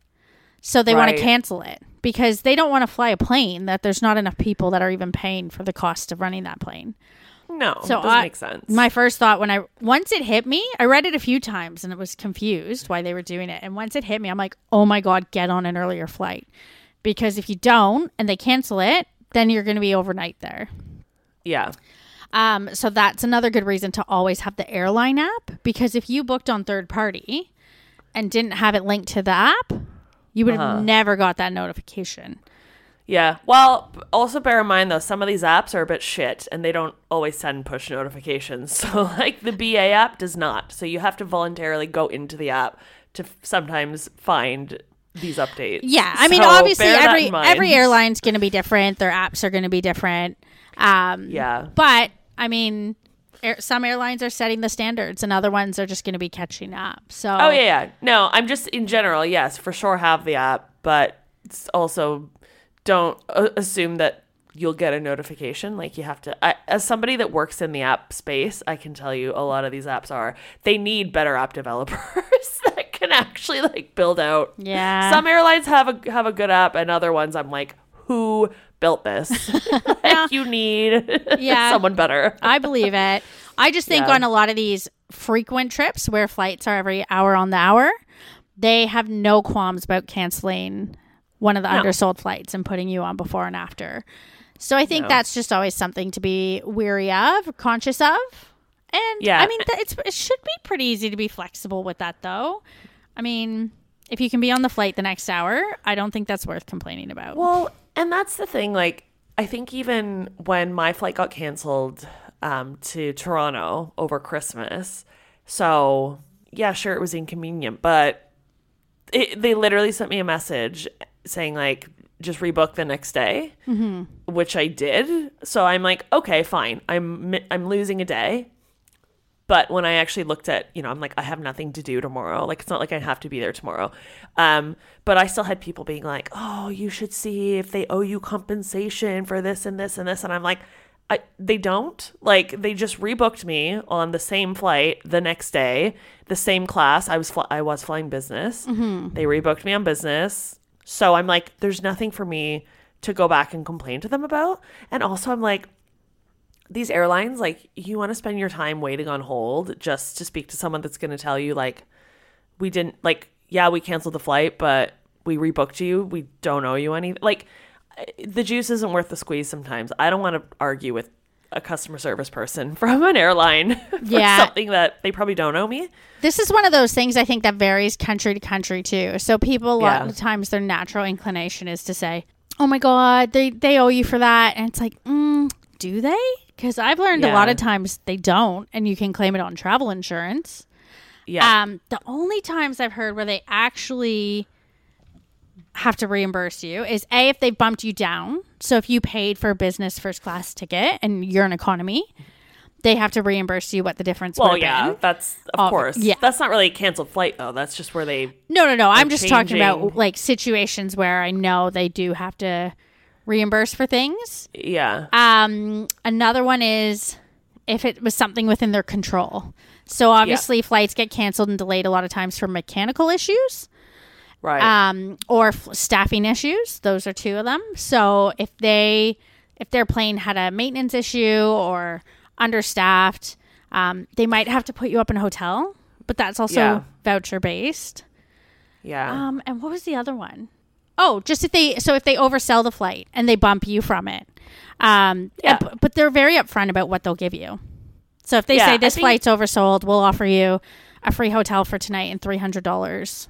[SPEAKER 2] So they want to cancel it because they don't want to fly a plane that there's not enough people that are even paying for the cost of running that plane.
[SPEAKER 1] No,
[SPEAKER 2] So
[SPEAKER 1] doesn't
[SPEAKER 2] I,
[SPEAKER 1] make sense.
[SPEAKER 2] My first thought when I once it hit me, I read it a few times and it was confused why they were doing it. And once it hit me, I'm like, oh my god, get on an earlier flight because if you don't and they cancel it, then you're going to be overnight there.
[SPEAKER 1] yeah.
[SPEAKER 2] Um, so that's another good reason to always have the airline app because if you booked on third party and didn't have it linked to the app, you would have never got that notification.
[SPEAKER 1] Yeah. Well, also bear in mind though, some of these apps are a bit shit and they don't always send push notifications. So like the BA app does not. So you have to voluntarily go into the app to f- sometimes find these updates.
[SPEAKER 2] Yeah, I mean,
[SPEAKER 1] So
[SPEAKER 2] obviously
[SPEAKER 1] bear that
[SPEAKER 2] every
[SPEAKER 1] in mind.
[SPEAKER 2] every airline's going to be different. Their apps are going to be different. Um,
[SPEAKER 1] Yeah.
[SPEAKER 2] but I mean, air, some airlines are setting the standards, and other ones are just going to be catching up. So,
[SPEAKER 1] Oh yeah, yeah. No, I'm just in general, yes, for sure have the app, but it's also don't uh, assume that you'll get a notification like you have to I, as somebody that works in the app space i can tell you a lot of these apps are they need better app developers that can actually like build out
[SPEAKER 2] Yeah.
[SPEAKER 1] some airlines have a have a good app and other ones i'm like who built this like you need
[SPEAKER 2] Yeah.
[SPEAKER 1] someone better
[SPEAKER 2] I believe it. I just think
[SPEAKER 1] Yeah.
[SPEAKER 2] on a lot of these frequent trips where flights are every hour on the hour, they have no qualms about canceling one of the undersold flights and putting you on before and after. So I think that's just always something to be weary of, conscious of. And
[SPEAKER 1] Yeah.
[SPEAKER 2] I mean, th- it's, it should be pretty easy to be flexible with that, though. I mean, if you can be on the flight the next hour, I don't think that's worth complaining about.
[SPEAKER 1] Well, And that's the thing. Like, I think even when my flight got canceled um, to Toronto over Christmas, so yeah, sure, it was inconvenient, but it, they literally sent me a message saying like just rebook the next day, which I did. So I'm like, okay, fine. I'm I'm losing a day. But when I actually looked at, you know, I'm like, I have nothing to do tomorrow. Like, it's not like I have to be there tomorrow. Um, but I still had people being like, oh, you should see if they owe you compensation for this and this and this. And I'm like, I, they don't. Like, they just rebooked me on the same flight the next day, the same class. I was fl- I was flying business. They rebooked me on business. So I'm like, there's nothing for me to go back and complain to them about. And also, I'm like, these airlines, like, you want to spend your time waiting on hold just to speak to someone that's going to tell you, like, we didn't, like, yeah, we canceled the flight, but we rebooked you. We don't owe you any. Like, the juice isn't worth the squeeze sometimes. I don't want to argue with a customer service person from an airline for
[SPEAKER 2] Yeah.
[SPEAKER 1] something that they probably don't owe me.
[SPEAKER 2] This is one of those things I think that varies country to country too. So people a lot
[SPEAKER 1] Yeah.
[SPEAKER 2] of the times their natural inclination is to say, "Oh my god, they they owe you for that," and it's like, mm, do they? Because I've learned a lot of times they don't, and you can claim it on travel insurance.
[SPEAKER 1] Yeah.
[SPEAKER 2] Um, the only times I've heard where they actually have to reimburse you is a if they bumped you down. So if you paid for a business first class ticket and you're an economy, they have to reimburse you what the difference.
[SPEAKER 1] well, yeah,
[SPEAKER 2] been.
[SPEAKER 1] that's of course.
[SPEAKER 2] yeah.
[SPEAKER 1] That's not really a canceled flight though. That's just where they
[SPEAKER 2] No, no, no. I'm just talking about like situations where I know they do have to reimburse for things.
[SPEAKER 1] yeah.
[SPEAKER 2] Um, another one is if it was something within their control. So obviously, flights get canceled and delayed a lot of times for mechanical issues.
[SPEAKER 1] right.
[SPEAKER 2] um, or f- staffing issues. Those are two of them. So if they if their plane had a maintenance issue or understaffed, um, they might have to put you up in a hotel. But that's also
[SPEAKER 1] Yeah.
[SPEAKER 2] voucher based.
[SPEAKER 1] yeah.
[SPEAKER 2] Um, and what was the other one? Oh, just if they so if they oversell the flight and they bump you from it. Um,
[SPEAKER 1] Yeah.
[SPEAKER 2] and- but they're very upfront about what they'll give you. So if they
[SPEAKER 1] Yeah,
[SPEAKER 2] say this
[SPEAKER 1] think-
[SPEAKER 2] flight's oversold, we'll offer you a free hotel for tonight and three hundred dollars.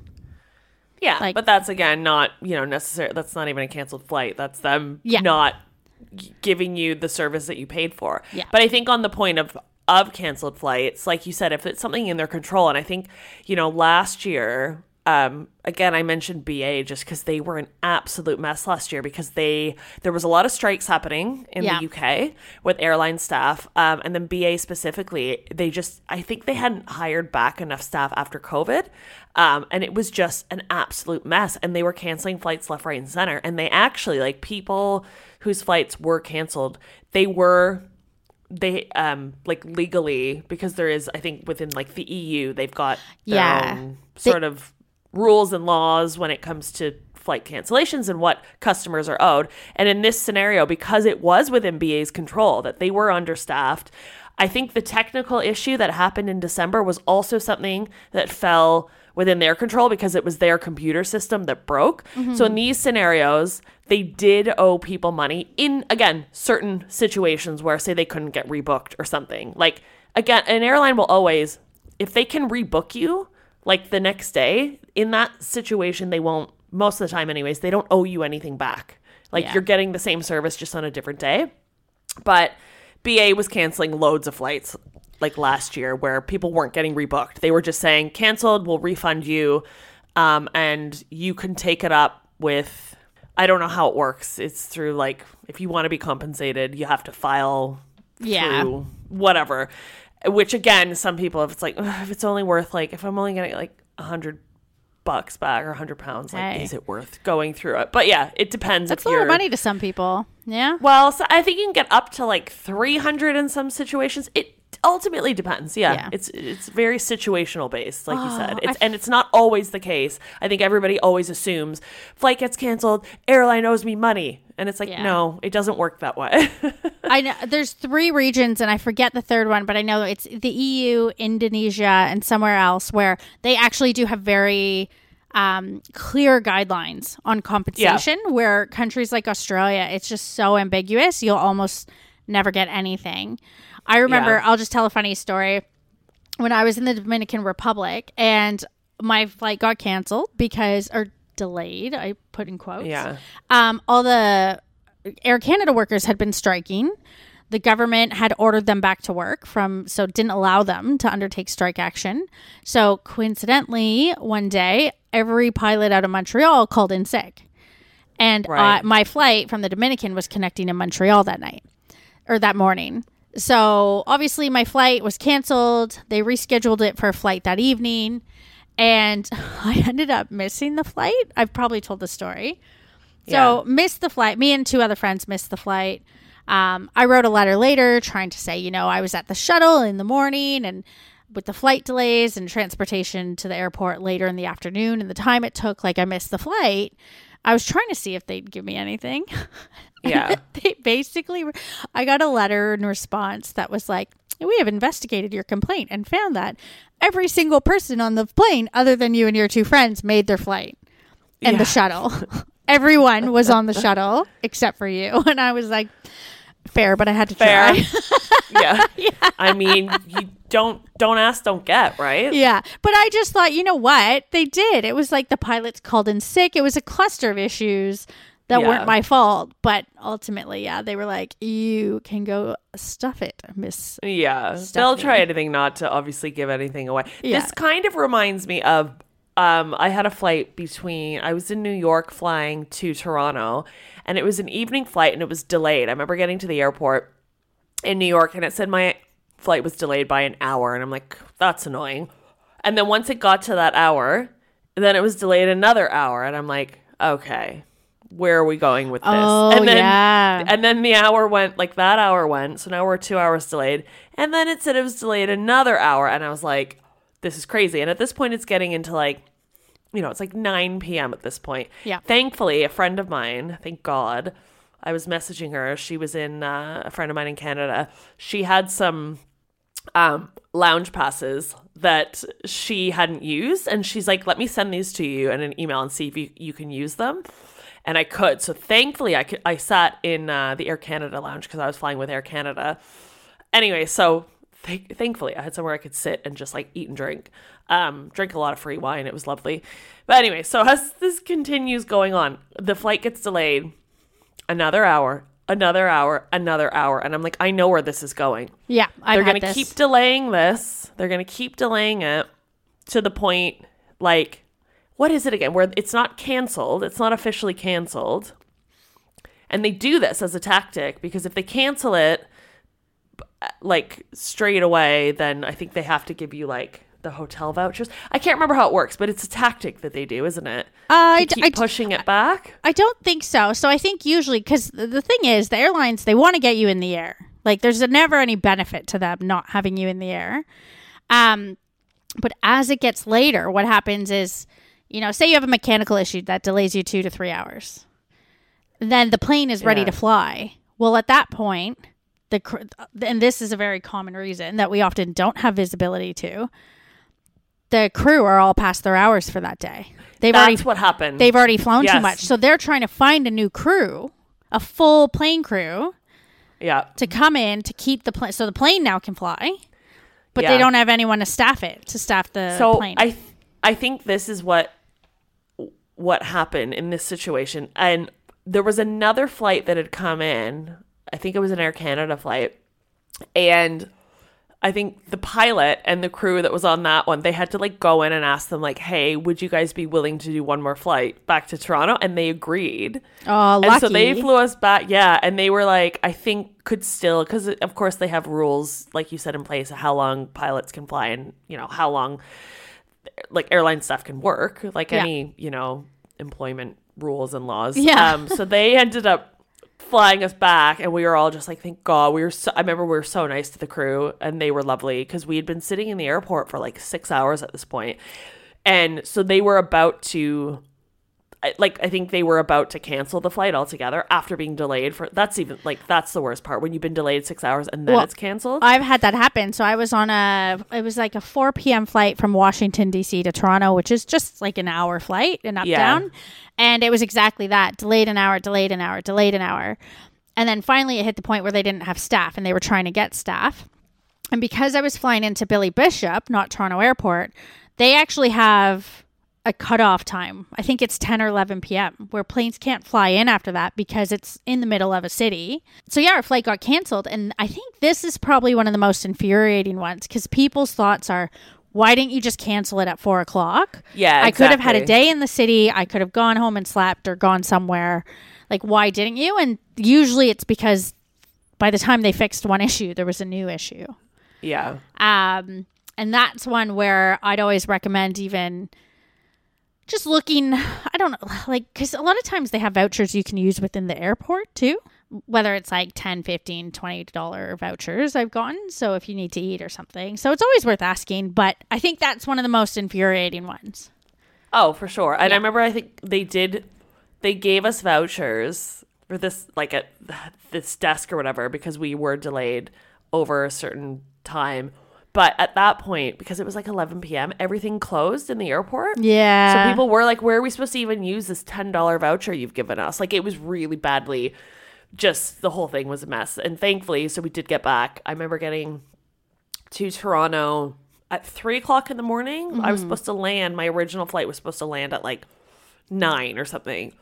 [SPEAKER 1] Yeah,
[SPEAKER 2] Like-
[SPEAKER 1] but that's again not you know necessary. That's not even a canceled flight. That's them
[SPEAKER 2] Yeah.
[SPEAKER 1] not giving you the service that you paid for.
[SPEAKER 2] Yeah.
[SPEAKER 1] But I think on the point of of canceled flights, like you said, if it's something in their control, and I think you know last year. Um, again, I mentioned BA just because they were an absolute mess last year because they there was a lot of strikes happening in
[SPEAKER 2] Yeah.
[SPEAKER 1] the UK with airline staff, um, and then BA specifically, they just I think they hadn't hired back enough staff after COVID, um, and it was just an absolute mess. And they were canceling flights left, right, and center. And they actually like people whose flights were canceled, they were they um like legally because there is I think within like the EU they've got their
[SPEAKER 2] Yeah. They-
[SPEAKER 1] sort of rules and laws when it comes to flight cancellations and what customers are owed. And in this scenario, because it was within BA's control that they were understaffed, I think the technical issue that happened in December was also something that fell within their control because it was their computer system that broke. So in these scenarios, they did owe people money in again certain situations where say they couldn't get rebooked or something. Like again, an airline will always if they can rebook you like the next day, in that situation they won't most of the time anyways, they don't owe you anything back. Like
[SPEAKER 2] Yeah.
[SPEAKER 1] you're getting the same service just on a different day. But BA was canceling loads of flights like last year where people weren't getting rebooked. They were just saying canceled, we'll refund you um, and you can take it up with I don't know how it works. It's through like if you want to be compensated, you have to file
[SPEAKER 2] Yeah.
[SPEAKER 1] through whatever. Which again, some people if it's like if it's only worth like if I'm only getting like a hundred bucks back or a hundred pounds, like
[SPEAKER 2] Hey.
[SPEAKER 1] is it worth going through it? But yeah, it depends.
[SPEAKER 2] That's
[SPEAKER 1] if
[SPEAKER 2] a lot of money to some people. Yeah.
[SPEAKER 1] well, so I think you can get up to like 300 in some situations. It ultimately depends. Yeah.
[SPEAKER 2] Yeah.
[SPEAKER 1] It's it's very situational based like you said.
[SPEAKER 2] Oh,
[SPEAKER 1] It's
[SPEAKER 2] I
[SPEAKER 1] and it's not always the case. I think everybody always assumes flight gets canceled, airline owes me money. And it's like,
[SPEAKER 2] Yeah.
[SPEAKER 1] no, it doesn't work that way.
[SPEAKER 2] I know there's three regions, and I forget the third one, but I know it's the EU, Indonesia, and somewhere else where they actually do have very um, clear guidelines on compensation. Where countries like Australia, it's just so ambiguous, you'll almost never get anything. I remember,
[SPEAKER 1] Yeah.
[SPEAKER 2] I'll just tell a funny story. When I was in the Dominican Republic and my flight got canceled because, or delayed, I put in quotes.
[SPEAKER 1] Yeah.
[SPEAKER 2] Um, all the Air Canada workers had been striking. The government had ordered them back to work from, so didn't allow them to undertake strike action. So coincidentally, one day, every pilot out of Montreal called in sick, and
[SPEAKER 1] Right.
[SPEAKER 2] uh, my flight from the Dominican was connecting in Montreal that night or that morning. So obviously, my flight was canceled. They rescheduled it for a flight that evening, and I ended up missing the flight. I've probably told the story. So missed the flight. Me and two other friends missed the flight. Um, I wrote a letter later trying to say, you know, I was at the shuttle in the morning and with the flight delays and transportation to the airport later in the afternoon and the time it took, like I missed the flight. I was trying to see if they'd give me anything.
[SPEAKER 1] Yeah.
[SPEAKER 2] they basically, I got a letter in response that was like, we have investigated your complaint and found that every single person on the plane, other than you and your two friends, made their flight and the shuttle. Everyone was on the shuttle except for you. And I was like, fair, but I had to
[SPEAKER 1] Fair.
[SPEAKER 2] try.
[SPEAKER 1] yeah. I mean, you don't don't ask, don't get, right?
[SPEAKER 2] yeah. But I just thought, you know what? They did. It was like the pilots called in sick. It was a cluster of issues that
[SPEAKER 1] Yeah.
[SPEAKER 2] weren't my fault. But ultimately, yeah, they were like, you can go stuff it, Miss.
[SPEAKER 1] Yeah,
[SPEAKER 2] Stuff
[SPEAKER 1] they'll try anything not to obviously give anything away.
[SPEAKER 2] Yeah.
[SPEAKER 1] This kind of reminds me of um, I had a flight between I was in New York flying to Toronto, and it was an evening flight and it was delayed. I remember getting to the airport in New York and it said my flight was delayed by an hour, and I'm like, that's annoying. And then once it got to that hour, then it was delayed another hour, and I'm like, okay. Where are we going with this?
[SPEAKER 2] Oh,
[SPEAKER 1] and then,
[SPEAKER 2] yeah.
[SPEAKER 1] And then the hour went, like that hour went. So now we're two hours delayed. And then it said it was delayed another hour. And I was like, this is crazy. And at this point, it's getting into like, you know, it's like 9 p.m. at this point.
[SPEAKER 2] Yeah.
[SPEAKER 1] Thankfully, a friend of mine, thank God, I was messaging her. She was in, uh, a friend of mine in Canada. She had some um, lounge passes that she hadn't used. And she's like, let me send these to you in an email and see if you, you can use them. And I could. So thankfully, I, could, I sat in uh, the Air Canada lounge because I was flying with Air Canada. Anyway, so th- thankfully, I had somewhere I could sit and just like eat and drink. Um, drink a lot of free wine. It was lovely. But anyway, so as this continues going on, the flight gets delayed another hour, another hour, another hour. And I'm like, I know where this is going
[SPEAKER 2] Yeah, I've
[SPEAKER 1] they're going to
[SPEAKER 2] this.
[SPEAKER 1] keep delaying this. They're going to keep delaying it to the point like what is it again where it's not canceled, it's not officially canceled. And they do this as a tactic because if they cancel it like straight away, then I think they have to give you like the hotel vouchers. I can't remember how it works, but it's a tactic that they do, isn't it?
[SPEAKER 2] I
[SPEAKER 1] keep
[SPEAKER 2] I d-
[SPEAKER 1] pushing it back.
[SPEAKER 2] I don't think so. So I think usually because the thing is, the airlines they want to get you in the air. Like there's never any benefit to them not having you in the air. Um, but as it gets later, what happens is, you know, say you have a mechanical issue that delays you two to three hours, then the plane is ready
[SPEAKER 1] Yeah.
[SPEAKER 2] to fly. Well, at that point, the and this is a very common reason that we often don't have visibility to. The crew are all past their hours for that day. They've
[SPEAKER 1] That's
[SPEAKER 2] already
[SPEAKER 1] what happened.
[SPEAKER 2] they've already flown too much. So they're trying to find a new crew, a full plane crew
[SPEAKER 1] yeah.
[SPEAKER 2] to come in to keep the plane so the plane now can fly. But they don't have anyone to staff it, to staff the
[SPEAKER 1] so
[SPEAKER 2] plane.
[SPEAKER 1] I th- I think this is what what happened in this situation. And there was another flight that had come in. I think it was an Air Canada flight. And I think the pilot and the crew that was on that one, they had to like go in and ask them like, "Hey, would you guys be willing to do one more flight back to Toronto?" And they agreed.
[SPEAKER 2] oh, lucky.
[SPEAKER 1] And so they flew us back. Yeah. And they were like, I think could still, because of course they have rules, like you said, in place of how long pilots can fly and, you know, how long like airline stuff can work, like
[SPEAKER 2] Yeah.
[SPEAKER 1] any, you know, employment rules and laws.
[SPEAKER 2] Yeah.
[SPEAKER 1] Um, so they ended up flying us back and we were all just like thank god. We were so i remember we were so nice to the crew and they were lovely because we had been sitting in the airport for like six hours at this point. And so they were about to like i think they were about to cancel the flight altogether after being delayed for that's even like that's the worst part when you've been delayed six hours and then
[SPEAKER 2] Well,
[SPEAKER 1] it's canceled
[SPEAKER 2] I've had that happen. So I was on a, it was like a 4 p.m. flight from Washington, D.C. to Toronto, which is just like an hour flight and up
[SPEAKER 1] Yeah.
[SPEAKER 2] down. And it was exactly that delayed an hour, delayed an hour, delayed an hour. And then finally it hit the point where they didn't have staff and they were trying to get staff. And because I was flying into Billy Bishop, not Toronto Airport, they actually have a cutoff time. I think it's 10 or 11 p.m. where planes can't fly in after that because it's in the middle of a city. So yeah, our flight got canceled, and I think this is probably one of the most infuriating ones because people's thoughts are. Why didn't you just cancel it at four o'clock?
[SPEAKER 1] Yeah,
[SPEAKER 2] I could have had a day in the city. I could have gone home and slept or gone somewhere. Like, why didn't you? And usually it's because by the time they fixed one issue, there was a new issue.
[SPEAKER 1] Yeah.
[SPEAKER 2] Um, and that's one where I'd always recommend even just looking, I don't know, like, because a lot of times they have vouchers you can use within the airport too. Whether it's like 10 15 $20 vouchers I've gotten. So if you need to eat or something. So it's always worth asking. But I think that's one of the most infuriating ones.
[SPEAKER 1] Oh, for sure. And I remember I think they did they gave us vouchers for this like at this desk or whatever because we were delayed over a certain time. But at that point, because it was like 11 p.m., everything closed in the airport.
[SPEAKER 2] Yeah.
[SPEAKER 1] So people were like, "Where are we supposed to even use this ten dollar voucher you've given us?" Like it was really badly. Just the whole thing was a mess, and thankfully, so we did get back. I remember getting to Toronto at three o'clock in the morning. I was supposed to land. My original flight was supposed to land at like nine or something,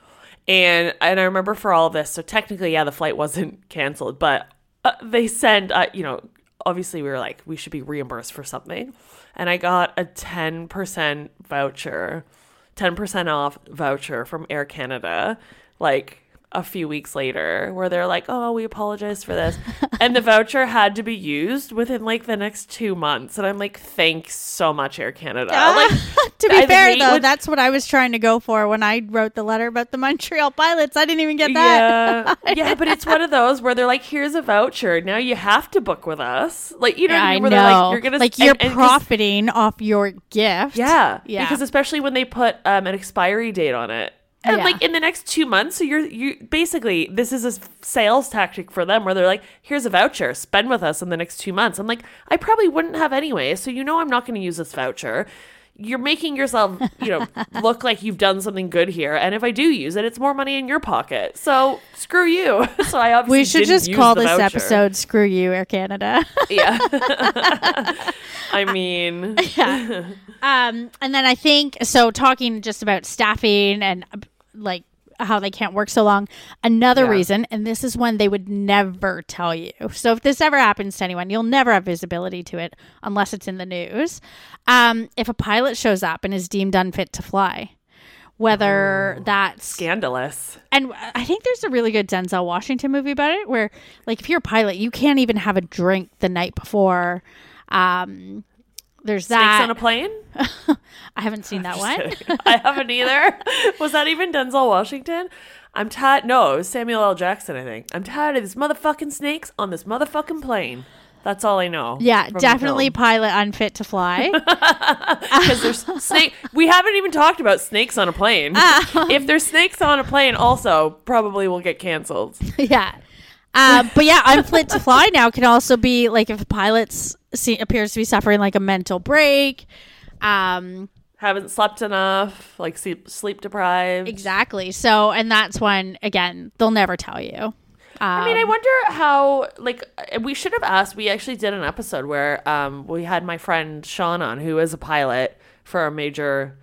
[SPEAKER 1] and and I remember for all of this. So technically, yeah, the flight wasn't canceled, but uh, they sent. Uh, you know, obviously, we were like, we should be reimbursed for something, and I got a ten percent voucher, ten percent off voucher from Air Canada, like a few weeks later where they're like, "Oh, we apologize for this." and the voucher had to be used within like the next 2 months. And I'm like, "Thanks so much Air Canada." like
[SPEAKER 2] to be
[SPEAKER 1] I
[SPEAKER 2] fair, though, that's what I was trying to go for when I wrote the letter about the Montreal pilots. I didn't even get that.
[SPEAKER 1] Yeah. yeah, but it's one of those where they're like, "Here's a voucher. Now you have to book with us." Like, you know, what I mean? Where
[SPEAKER 2] know.
[SPEAKER 1] they're like, "You're going to
[SPEAKER 2] like you're profiting off your gift.
[SPEAKER 1] Yeah,
[SPEAKER 2] Yeah.
[SPEAKER 1] Because especially when they put um, an expiry date on it, and
[SPEAKER 2] Yeah.
[SPEAKER 1] like in the next two months, so you're you basically this is a sales tactic for them where they're like, "Here's a voucher, spend with us in the next two months." I'm like, I probably wouldn't have anyway, so you know I'm not going to use this voucher. You're making yourself, you know, look like you've done something good here, and if I do use it, it's more money in your pocket. So screw you. So I obviously
[SPEAKER 2] we should just call this
[SPEAKER 1] voucher.
[SPEAKER 2] episode "Screw You, Air Canada."
[SPEAKER 1] Yeah. I mean, yeah
[SPEAKER 2] um, and then I think so. Talking just about staffing and like how they can't work so long. Another
[SPEAKER 1] Yeah.
[SPEAKER 2] reason, and this is one they would never tell you. So if this ever happens to anyone, you'll never have visibility to it unless it's in the news. Um, if a pilot shows up and is deemed unfit to fly, whether that's
[SPEAKER 1] scandalous.
[SPEAKER 2] and I think there's a really good Denzel Washington movie about it where like if you're a pilot, you can't even have a drink the night before. Um there's
[SPEAKER 1] Snakes
[SPEAKER 2] that.
[SPEAKER 1] on a plane?
[SPEAKER 2] I haven't seen that one.
[SPEAKER 1] I haven't either. Was that even Denzel Washington? I'm tired. No, it was Samuel L. Jackson, I think. I'm tired of these motherfucking snakes on this motherfucking plane. That's all I know.
[SPEAKER 2] Yeah, definitely pilot unfit to fly.
[SPEAKER 1] because there's snake. We haven't even talked about snakes on a plane. if there's snakes on a plane, also probably will get canceled.
[SPEAKER 2] yeah. Uh, but yeah, unfit to fly now can also be like if pilot's see, appears to be suffering like a mental break. Um,
[SPEAKER 1] Haven't slept enough, like sleep, sleep deprived.
[SPEAKER 2] exactly. So, and that's when again they'll never tell you.
[SPEAKER 1] I mean, I wonder how. Like, uh, we should have asked. We actually did an episode where um, we had my friend Sean on, who is a pilot for a major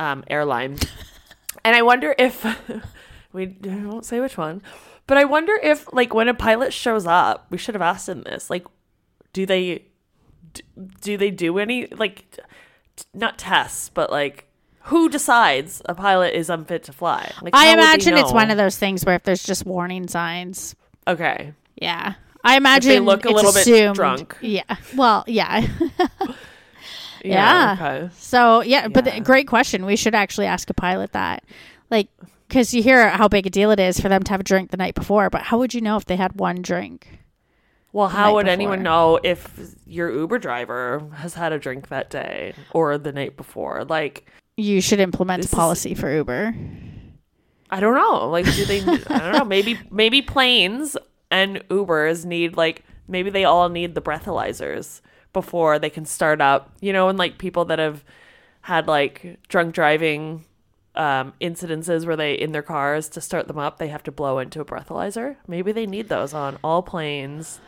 [SPEAKER 1] um, airline, and I wonder if we I won't say which one, but I wonder if like when a pilot shows up, we should have asked him this. Like, do they do they do any like t- not tests, but like. Who decides a pilot is unfit to fly? Like,
[SPEAKER 2] I
[SPEAKER 1] how would we
[SPEAKER 2] imagine it's one of those things where if there's just warning signs,
[SPEAKER 1] Okay,
[SPEAKER 2] yeah. I imagine they
[SPEAKER 1] look a little bit
[SPEAKER 2] assumed-
[SPEAKER 1] drunk.
[SPEAKER 2] Yeah. Well, yeah. Yeah.
[SPEAKER 1] Okay.
[SPEAKER 2] So yeah, but the, great question. We should actually ask a pilot that, like, because you hear how big a deal it is for them to have a drink the night before. But how would you know if they had one drink?
[SPEAKER 1] Well, how would anyone know if your Uber driver has had a drink that day or the night before? Like,
[SPEAKER 2] You should implement a
[SPEAKER 1] is-
[SPEAKER 2] policy for Uber.
[SPEAKER 1] I don't know. Like, do they? I don't know. Maybe maybe planes and Ubers need like maybe they all need the breathalyzers before they can start up. You know, and like people that have had like drunk driving um, incidences where they in their cars to start them up, they have to blow into a breathalyzer. Maybe they need those on all planes,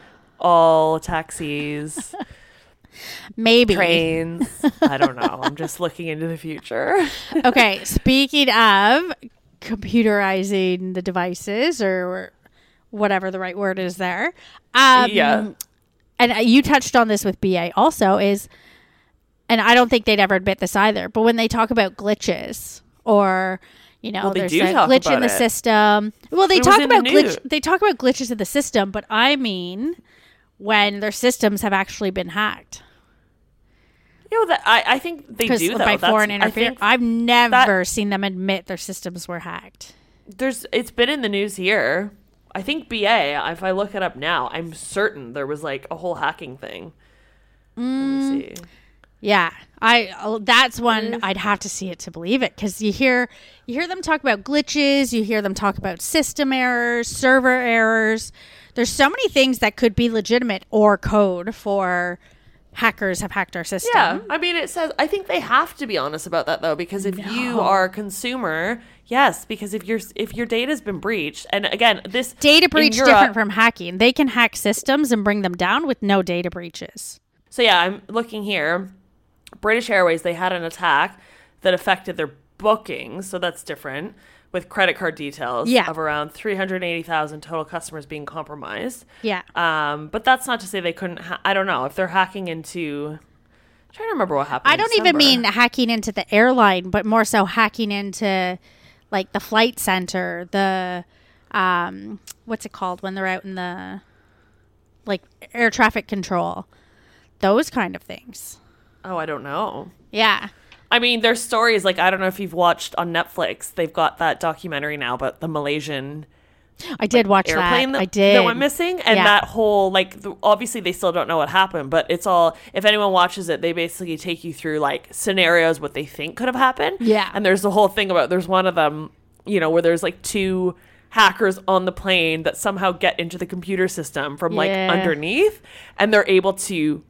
[SPEAKER 1] all taxis.
[SPEAKER 2] Maybe.
[SPEAKER 1] trains. I don't know. I'm just looking into the future.
[SPEAKER 2] okay, speaking of computerizing the devices or whatever the right word is there. Um,
[SPEAKER 1] Yeah.
[SPEAKER 2] And uh, you touched on this with BA also is, and I don't think they'd ever admit this either, but when they talk about glitches or, you know,
[SPEAKER 1] Well,
[SPEAKER 2] there's a glitch in the
[SPEAKER 1] it.
[SPEAKER 2] system. Well, they
[SPEAKER 1] It
[SPEAKER 2] talk
[SPEAKER 1] in the
[SPEAKER 2] about glitch. They talk about glitches in the system, but I mean when their systems have actually been hacked.
[SPEAKER 1] You know that I, I think they do though.
[SPEAKER 2] by
[SPEAKER 1] That's-
[SPEAKER 2] foreign interference, I've never seen them admit their systems were hacked.
[SPEAKER 1] there's it's been in the news here. I think BA. If I look it up now, I'm certain there was like a whole hacking thing. Let
[SPEAKER 2] Mm.
[SPEAKER 1] me see.
[SPEAKER 2] Yeah, I oh, that's one I'd have to see it to believe it because you hear you hear them talk about glitches, you hear them talk about system errors, server errors. There's so many things that could be legitimate or code for hackers have hacked our system.
[SPEAKER 1] Yeah, I mean, it says. I think they have to be honest about that though, because if you are a consumer, yes, because if your if your data's been breached, and again, this
[SPEAKER 2] Data breach
[SPEAKER 1] Europe-
[SPEAKER 2] different from hacking. They can hack systems and bring them down with no data breaches.
[SPEAKER 1] So yeah, I'm looking here. British Airways they had an attack that affected their bookings, so that's different with credit card details
[SPEAKER 2] Yeah.
[SPEAKER 1] of around 380,000 total customers being compromised.
[SPEAKER 2] Yeah.
[SPEAKER 1] Um, but that's not to say they couldn't ha- I don't know if they're hacking into I'm trying to remember what happened.
[SPEAKER 2] I don't even mean hacking into the airline, but more so hacking into like the flight center, the um what's it called when they're out in the like air traffic control. Those kind of things.
[SPEAKER 1] Oh, I don't know.
[SPEAKER 2] Yeah.
[SPEAKER 1] I mean, there's stories like I don't know if you've watched on Netflix. They've got that documentary now about the Malaysian
[SPEAKER 2] I did watch
[SPEAKER 1] airplane
[SPEAKER 2] that.
[SPEAKER 1] that,
[SPEAKER 2] I did.
[SPEAKER 1] that went missing, and
[SPEAKER 2] Yeah.
[SPEAKER 1] that whole like the, obviously they still don't know what happened, but it's all if anyone watches it, they basically take you through like scenarios what they think could have happened.
[SPEAKER 2] Yeah.
[SPEAKER 1] and there's the whole thing about there's one of them, you know, where there's like two hackers on the plane that somehow get into the computer system from like
[SPEAKER 2] Yeah.
[SPEAKER 1] underneath, and they're able to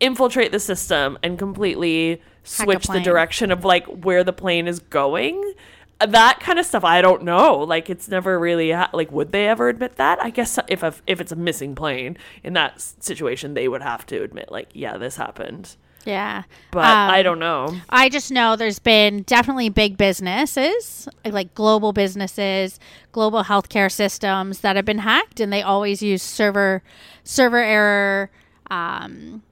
[SPEAKER 1] infiltrate the system and completely switch the direction of like where the plane is going. That kind of stuff i don't know. Like it's never really ha- like would they ever admit that? I guess if a, if it's a missing plane in that situation they would have to admit like yeah this happened.
[SPEAKER 2] Yeah.
[SPEAKER 1] but
[SPEAKER 2] Um,
[SPEAKER 1] i don't know.
[SPEAKER 2] I just know there's been definitely big businesses, like global businesses, global healthcare systems that have been hacked, and they always use server server error. Um,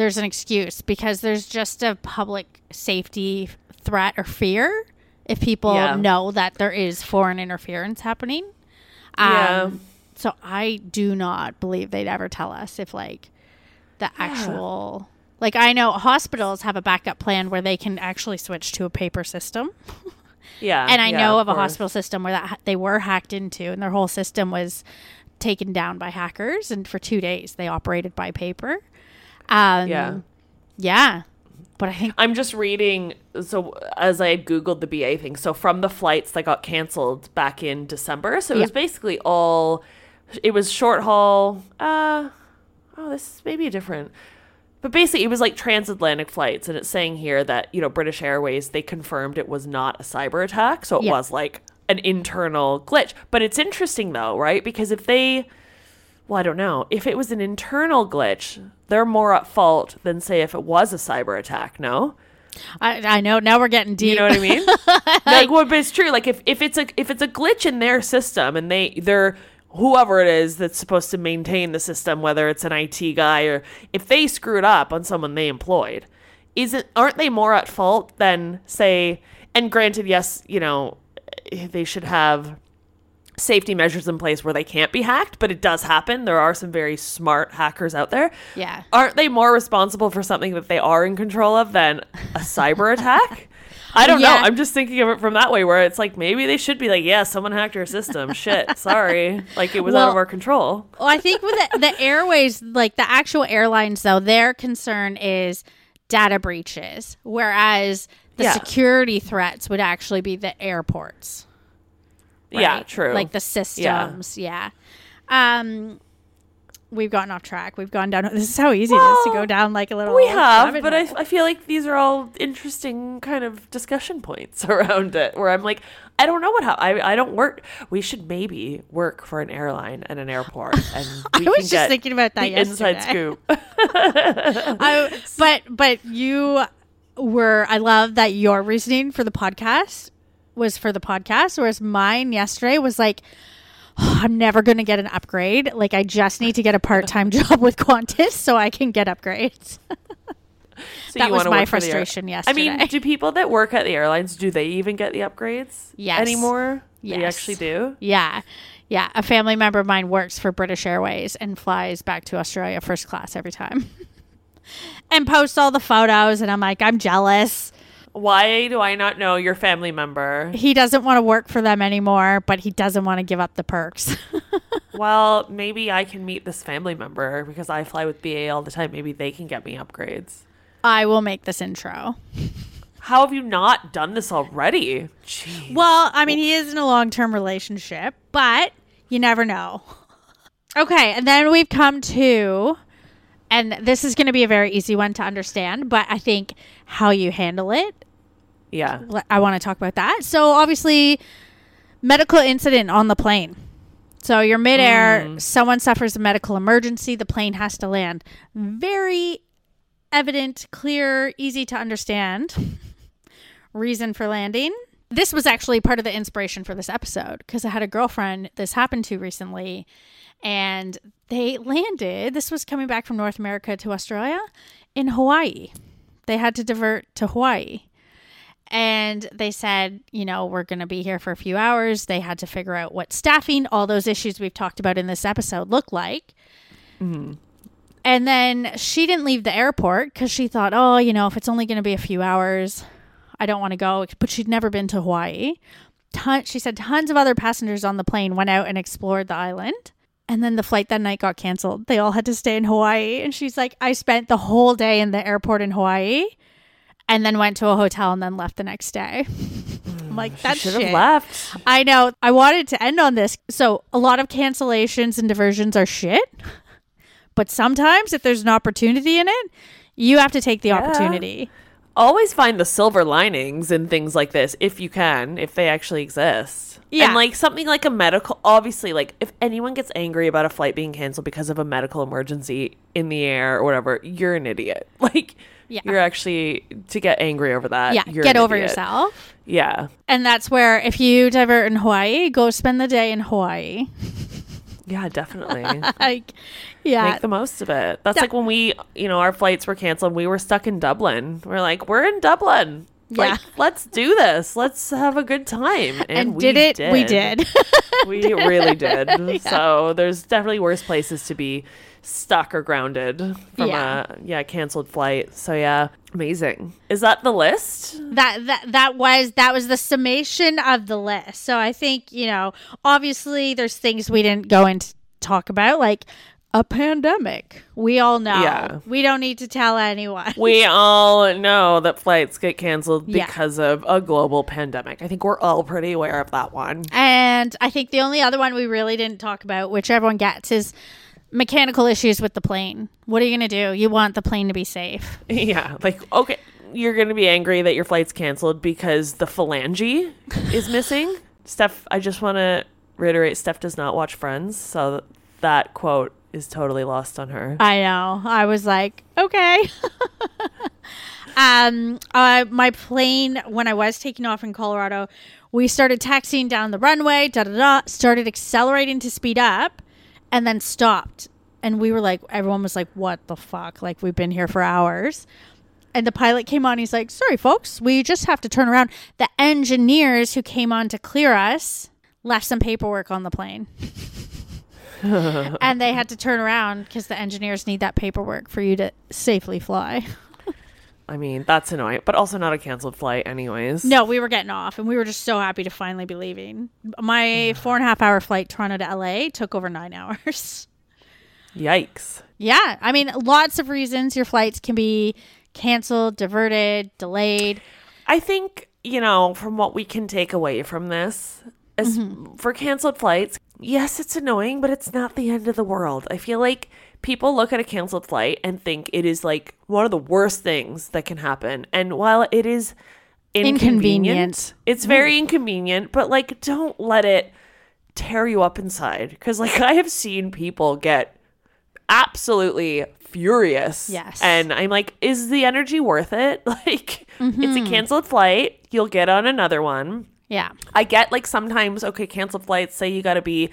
[SPEAKER 2] there's an excuse because there's just a public safety threat or fear if people
[SPEAKER 1] Yeah.
[SPEAKER 2] know that there is foreign interference happening.
[SPEAKER 1] Yeah.
[SPEAKER 2] Um, So I do not believe they'd ever tell us if like the actual like I know hospitals have a backup plan where they can actually switch to a paper system.
[SPEAKER 1] yeah
[SPEAKER 2] and I
[SPEAKER 1] yeah,
[SPEAKER 2] know of a hospital system where that ha- they were hacked into and their whole system was taken down by hackers and for 2 days they operated by paper. Um
[SPEAKER 1] yeah
[SPEAKER 2] yeah. But I think
[SPEAKER 1] I'm just reading. So as I had googled the BA thing, so from the flights that got canceled back in December, so it was basically all. It was short haul. Uh, oh, this is maybe different. But basically, it was like transatlantic flights, and it's saying here that you know British Airways they confirmed it was not a cyber attack, so it
[SPEAKER 2] Yeah.
[SPEAKER 1] was like an internal glitch. But it's interesting though, right? Because if they well, I don't know. If it was an internal glitch, they're more at fault than say if it was a cyber attack, no?
[SPEAKER 2] I, I know now we're getting deep.
[SPEAKER 1] You know what I mean? like well, but it's true. Like if, if it's a if it's a glitch in their system and they they're whoever it is that's supposed to maintain the system, whether it's an IT guy or if they screwed up on someone they employed, isn't aren't they more at fault than say and granted, yes, you know, they should have safety measures in place where they can't be hacked, but it does happen. There are some very smart hackers out there.
[SPEAKER 2] Yeah.
[SPEAKER 1] Aren't they more responsible for something that they are in control of than a cyber attack? I don't
[SPEAKER 2] Yeah.
[SPEAKER 1] know. I'm just thinking of it from that way where it's like maybe they should be like, yeah, someone hacked our system. Shit, sorry. Like it was out of our control.
[SPEAKER 2] Well, I think with the, the airways, like the actual airlines, though, their concern is data breaches, whereas the
[SPEAKER 1] Yeah.
[SPEAKER 2] security threats would actually be the airports.
[SPEAKER 1] Yeah, true.
[SPEAKER 2] Like the systems, yeah. Um, we've gotten off track. We've gone down. This is how easy it is to go down like a little.
[SPEAKER 1] We have, but I. I feel like these are all interesting kind of discussion points around it. Where I'm like, I don't know what hap- I I don't work. We should maybe work for an airline and an airport, and we
[SPEAKER 2] I was just thinking about that
[SPEAKER 1] the inside scoop.
[SPEAKER 2] I, but but you were. I love that your reasoning for the podcast was for the podcast, whereas mine yesterday was like. "Oh, I'm never going to get an upgrade. Like, I just need to get a part time job with Qantas so I can get upgrades.
[SPEAKER 1] So
[SPEAKER 2] That was my
[SPEAKER 1] frustration for the air-
[SPEAKER 2] frustration
[SPEAKER 1] I mean, do people that work at the airlines do they even get the upgrades
[SPEAKER 2] Yes.
[SPEAKER 1] anymore? They
[SPEAKER 2] Yes.
[SPEAKER 1] actually do.
[SPEAKER 2] Yeah. Yeah. A family member of mine works for British Airways and flies back to Australia first class every time and posts all the photos. And I'm like, I'm jealous.
[SPEAKER 1] Why do I not know your family member?
[SPEAKER 2] He doesn't want to work for them anymore, but he doesn't want to give up the perks.
[SPEAKER 1] well, maybe I can meet this family member because I fly with BA all the time. Maybe they can get me upgrades.
[SPEAKER 2] I will make this intro.
[SPEAKER 1] How have you not done this already? Jeez.
[SPEAKER 2] Well, I mean, he is in a long term relationship, but you never know. Okay, and then we've come to, and this is going to be a very easy one to understand, but I think how you handle it,
[SPEAKER 1] Yeah.
[SPEAKER 2] I want to talk about that. So, obviously, medical incident on the plane. So, you're midair, mm. someone suffers a medical emergency, the plane has to land. Very evident, clear, easy to understand reason for landing. This was actually part of the inspiration for this episode because I had a girlfriend this happened to recently and they landed. This was coming back from North America to Australia in Hawaii. They had to divert to Hawaii. And they said, you know, we're going to be here for a few hours. They had to figure out what staffing, all those issues we've talked about in this episode, look like. Mm-hmm. And then she didn't leave the airport because she thought, oh, you know, if it's only going to be a few hours, I don't want to go. But she'd never been to Hawaii. Ton- she said tons of other passengers on the plane went out and explored the island. And then the flight that night got canceled. They all had to stay in Hawaii. And she's like, I spent the whole day in the airport in Hawaii and then went to a hotel and then left the next day. I'm like, that's
[SPEAKER 1] Should have left.
[SPEAKER 2] I know. I wanted to end on this. So, a lot of cancellations and diversions are shit. But sometimes, if there's an opportunity in it, you have to take the opportunity.
[SPEAKER 1] Always find the silver linings in things like this if you can, if they actually exist.
[SPEAKER 2] Yeah.
[SPEAKER 1] And like something like a medical, obviously, like if anyone gets angry about a flight being canceled because of a medical emergency in the air or whatever, you're an idiot. Like,
[SPEAKER 2] Yeah.
[SPEAKER 1] you're actually to get angry over that.
[SPEAKER 2] Yeah, get over
[SPEAKER 1] idiot.
[SPEAKER 2] yourself.
[SPEAKER 1] Yeah.
[SPEAKER 2] And that's where, if you divert in Hawaii, go spend the day in Hawaii.
[SPEAKER 1] Yeah, definitely.
[SPEAKER 2] Like, yeah.
[SPEAKER 1] Make the most of it. That's
[SPEAKER 2] Yeah.
[SPEAKER 1] like when we, you know, our flights were canceled. We were stuck in Dublin. We're like, we're in Dublin.
[SPEAKER 2] Yeah.
[SPEAKER 1] Like, let's do this. Let's have a good time. And,
[SPEAKER 2] and
[SPEAKER 1] we
[SPEAKER 2] did it? We did.
[SPEAKER 1] we really did. So there's definitely worse places to be stuck or grounded from
[SPEAKER 2] Yeah.
[SPEAKER 1] a yeah canceled flight. So yeah, amazing. Is that the list?
[SPEAKER 2] that that that was that was the summation of the list. So I think you know, obviously, there's things we didn't go into talk about, like a pandemic. We all know.
[SPEAKER 1] Yeah.
[SPEAKER 2] We don't need to tell anyone.
[SPEAKER 1] We all know that flights get canceled
[SPEAKER 2] Yeah.
[SPEAKER 1] because of a global pandemic. I think we're all pretty aware of that one.
[SPEAKER 2] And I think the only other one we really didn't talk about, which everyone gets, is mechanical issues with the plane. What are you going to do? You want the plane to be safe.
[SPEAKER 1] Yeah, like okay, you're gonna be angry that your flight's canceled because the phalange is missing. Steph, I just want to reiterate: Steph does not watch Friends, so that quote is totally lost on her.
[SPEAKER 2] I know. I was like, okay. um, uh, my plane when I was taking off in Colorado, we started taxiing down the runway. Da da da. Started accelerating to speed up, and then stopped. And we were like, everyone was like, "What the fuck?" Like we've been here for hours. And the pilot came on. He's like, "Sorry, folks, we just have to turn around." The engineers who came on to clear us left some paperwork on the plane and they had to turn around because the engineers need that paperwork for you to safely fly.
[SPEAKER 1] I mean, that's annoying, but also not a canceled flight, anyways.
[SPEAKER 2] No, we were getting off, and we were just so happy to finally be leaving. My four and a half hour flight, Toronto to LA, took over nine hours.
[SPEAKER 1] Yikes.
[SPEAKER 2] yeah, I mean, lots of reasons your flights can be canceled, diverted, delayed.
[SPEAKER 1] I think, you know, from what we can take away from this, as
[SPEAKER 2] Mm-hmm.
[SPEAKER 1] for canceled flights, yes, it's annoying, but it's not the end of the world. I feel like people look at a canceled flight and think it is like one of the worst things that can happen. And while it is inconvenient,
[SPEAKER 2] Inconvenient.
[SPEAKER 1] it's very inconvenient, but like don't let it tear you up inside cuz like I have seen people get absolutely furious.
[SPEAKER 2] Yes.
[SPEAKER 1] And I'm like, is the energy worth it? Like it's a mm-hmm. canceled flight. You'll get on another one.
[SPEAKER 2] Yeah.
[SPEAKER 1] I get like sometimes, okay, canceled flights, say you got to be,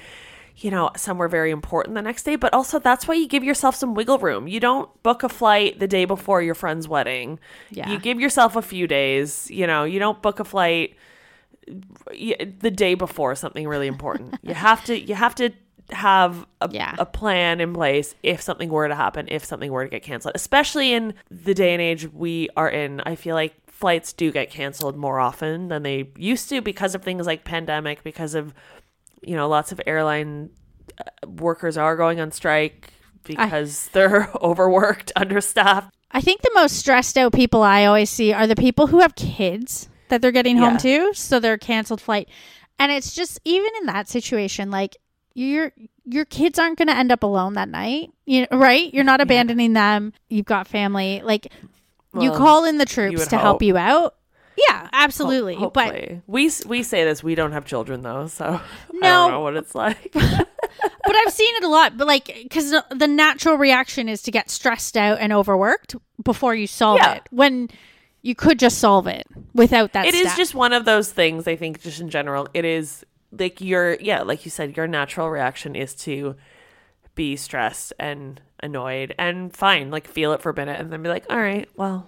[SPEAKER 1] you know, somewhere very important the next day, but also that's why you give yourself some wiggle room. You don't book a flight the day before your friend's wedding.
[SPEAKER 2] Yeah.
[SPEAKER 1] You give yourself a few days, you know, you don't book a flight the day before something really important. you have to, you have to have a,
[SPEAKER 2] Yeah.
[SPEAKER 1] a plan in place if something were to happen, if something were to get canceled, especially in the day and age we are in. I feel like flights do get canceled more often than they used to because of things like pandemic, because of, you know, lots of airline uh, workers are going on strike because they're overworked, understaffed.
[SPEAKER 2] I think the most stressed out people I always see are the people who have kids that they're getting home
[SPEAKER 1] Yeah.
[SPEAKER 2] to, so they're canceled flight. And it's just even in that situation, like your your kids aren't going to end up alone that night, you know, right? You're not abandoning them. You've got family. Like you call in the troops to help you out. Yeah, absolutely. but
[SPEAKER 1] we we say this, we don't have children though, so I don't know what it's like.
[SPEAKER 2] but I've seen it a lot. But like, because the, natural reaction is to get stressed out and overworked before you solve
[SPEAKER 1] Yeah.
[SPEAKER 2] it. When you could just solve it without that.
[SPEAKER 1] It is
[SPEAKER 2] step.
[SPEAKER 1] just one of those things. I think, just in general, it is like your yeah, like you said, your natural reaction is to be stressed and annoyed and fine, like feel it for a minute, and then be like, all right, well,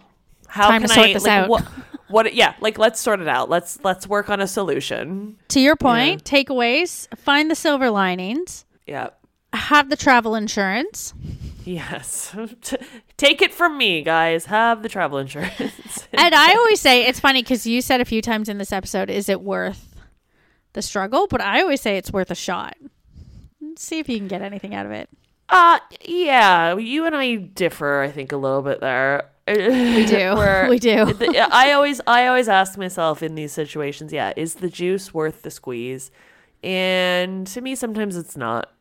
[SPEAKER 1] how
[SPEAKER 2] Time to
[SPEAKER 1] can
[SPEAKER 2] sort
[SPEAKER 1] I
[SPEAKER 2] this
[SPEAKER 1] like,
[SPEAKER 2] out.
[SPEAKER 1] What, what? Yeah, like let's sort it out. Let's let's work on a solution.
[SPEAKER 2] to your point. Takeaways: find the silver linings.
[SPEAKER 1] Yeah.
[SPEAKER 2] Have the travel insurance.
[SPEAKER 1] Yes. Take it from me, guys. Have the travel insurance.
[SPEAKER 2] and I always say it's funny because you said a few times in this episode, "Is it worth the struggle?" But I always say it's worth a shot. Let's see if you can get anything out of it.
[SPEAKER 1] Uh yeah, you and I differ, I think, a little bit there. We
[SPEAKER 2] do. We do.
[SPEAKER 1] I always I always ask myself in these situations, yeah, is the juice worth the squeeze? And to me sometimes it's not.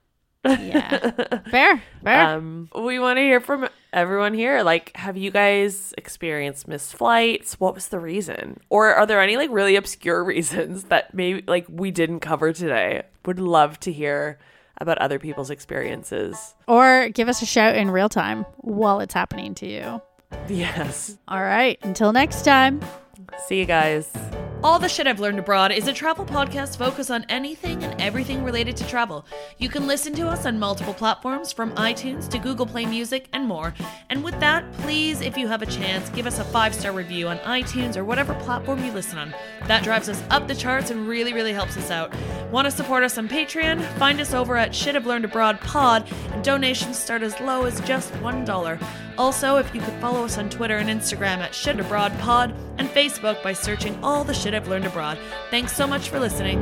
[SPEAKER 2] Yeah, fair, fair.
[SPEAKER 1] Um we want to hear from everyone here. Like, have you guys experienced missed flights? What was the reason? Or are there any like really obscure reasons that maybe like we didn't cover today? Would love to hear about other people's experiences.
[SPEAKER 2] or give us a shout in real time while it's happening to you.
[SPEAKER 1] Yes.
[SPEAKER 2] All right. Until next time.
[SPEAKER 1] See you guys.
[SPEAKER 5] All the Shit I've Learned Abroad is a travel podcast focused on anything and everything related to travel. You can listen to us on multiple platforms from iTunes to Google Play Music and more. And with that, please, if you have a chance, give us a five star review on iTunes or whatever platform you listen on. That drives us up the charts and really, really helps us out. Want to support us on Patreon? Find us over at Shit I've Learned Abroad Pod, and donations start as low as just $1. Also, if you could follow us on Twitter and Instagram at Shit Abroad Pod and Facebook by searching all the shit I've learned abroad. Thanks so much for listening.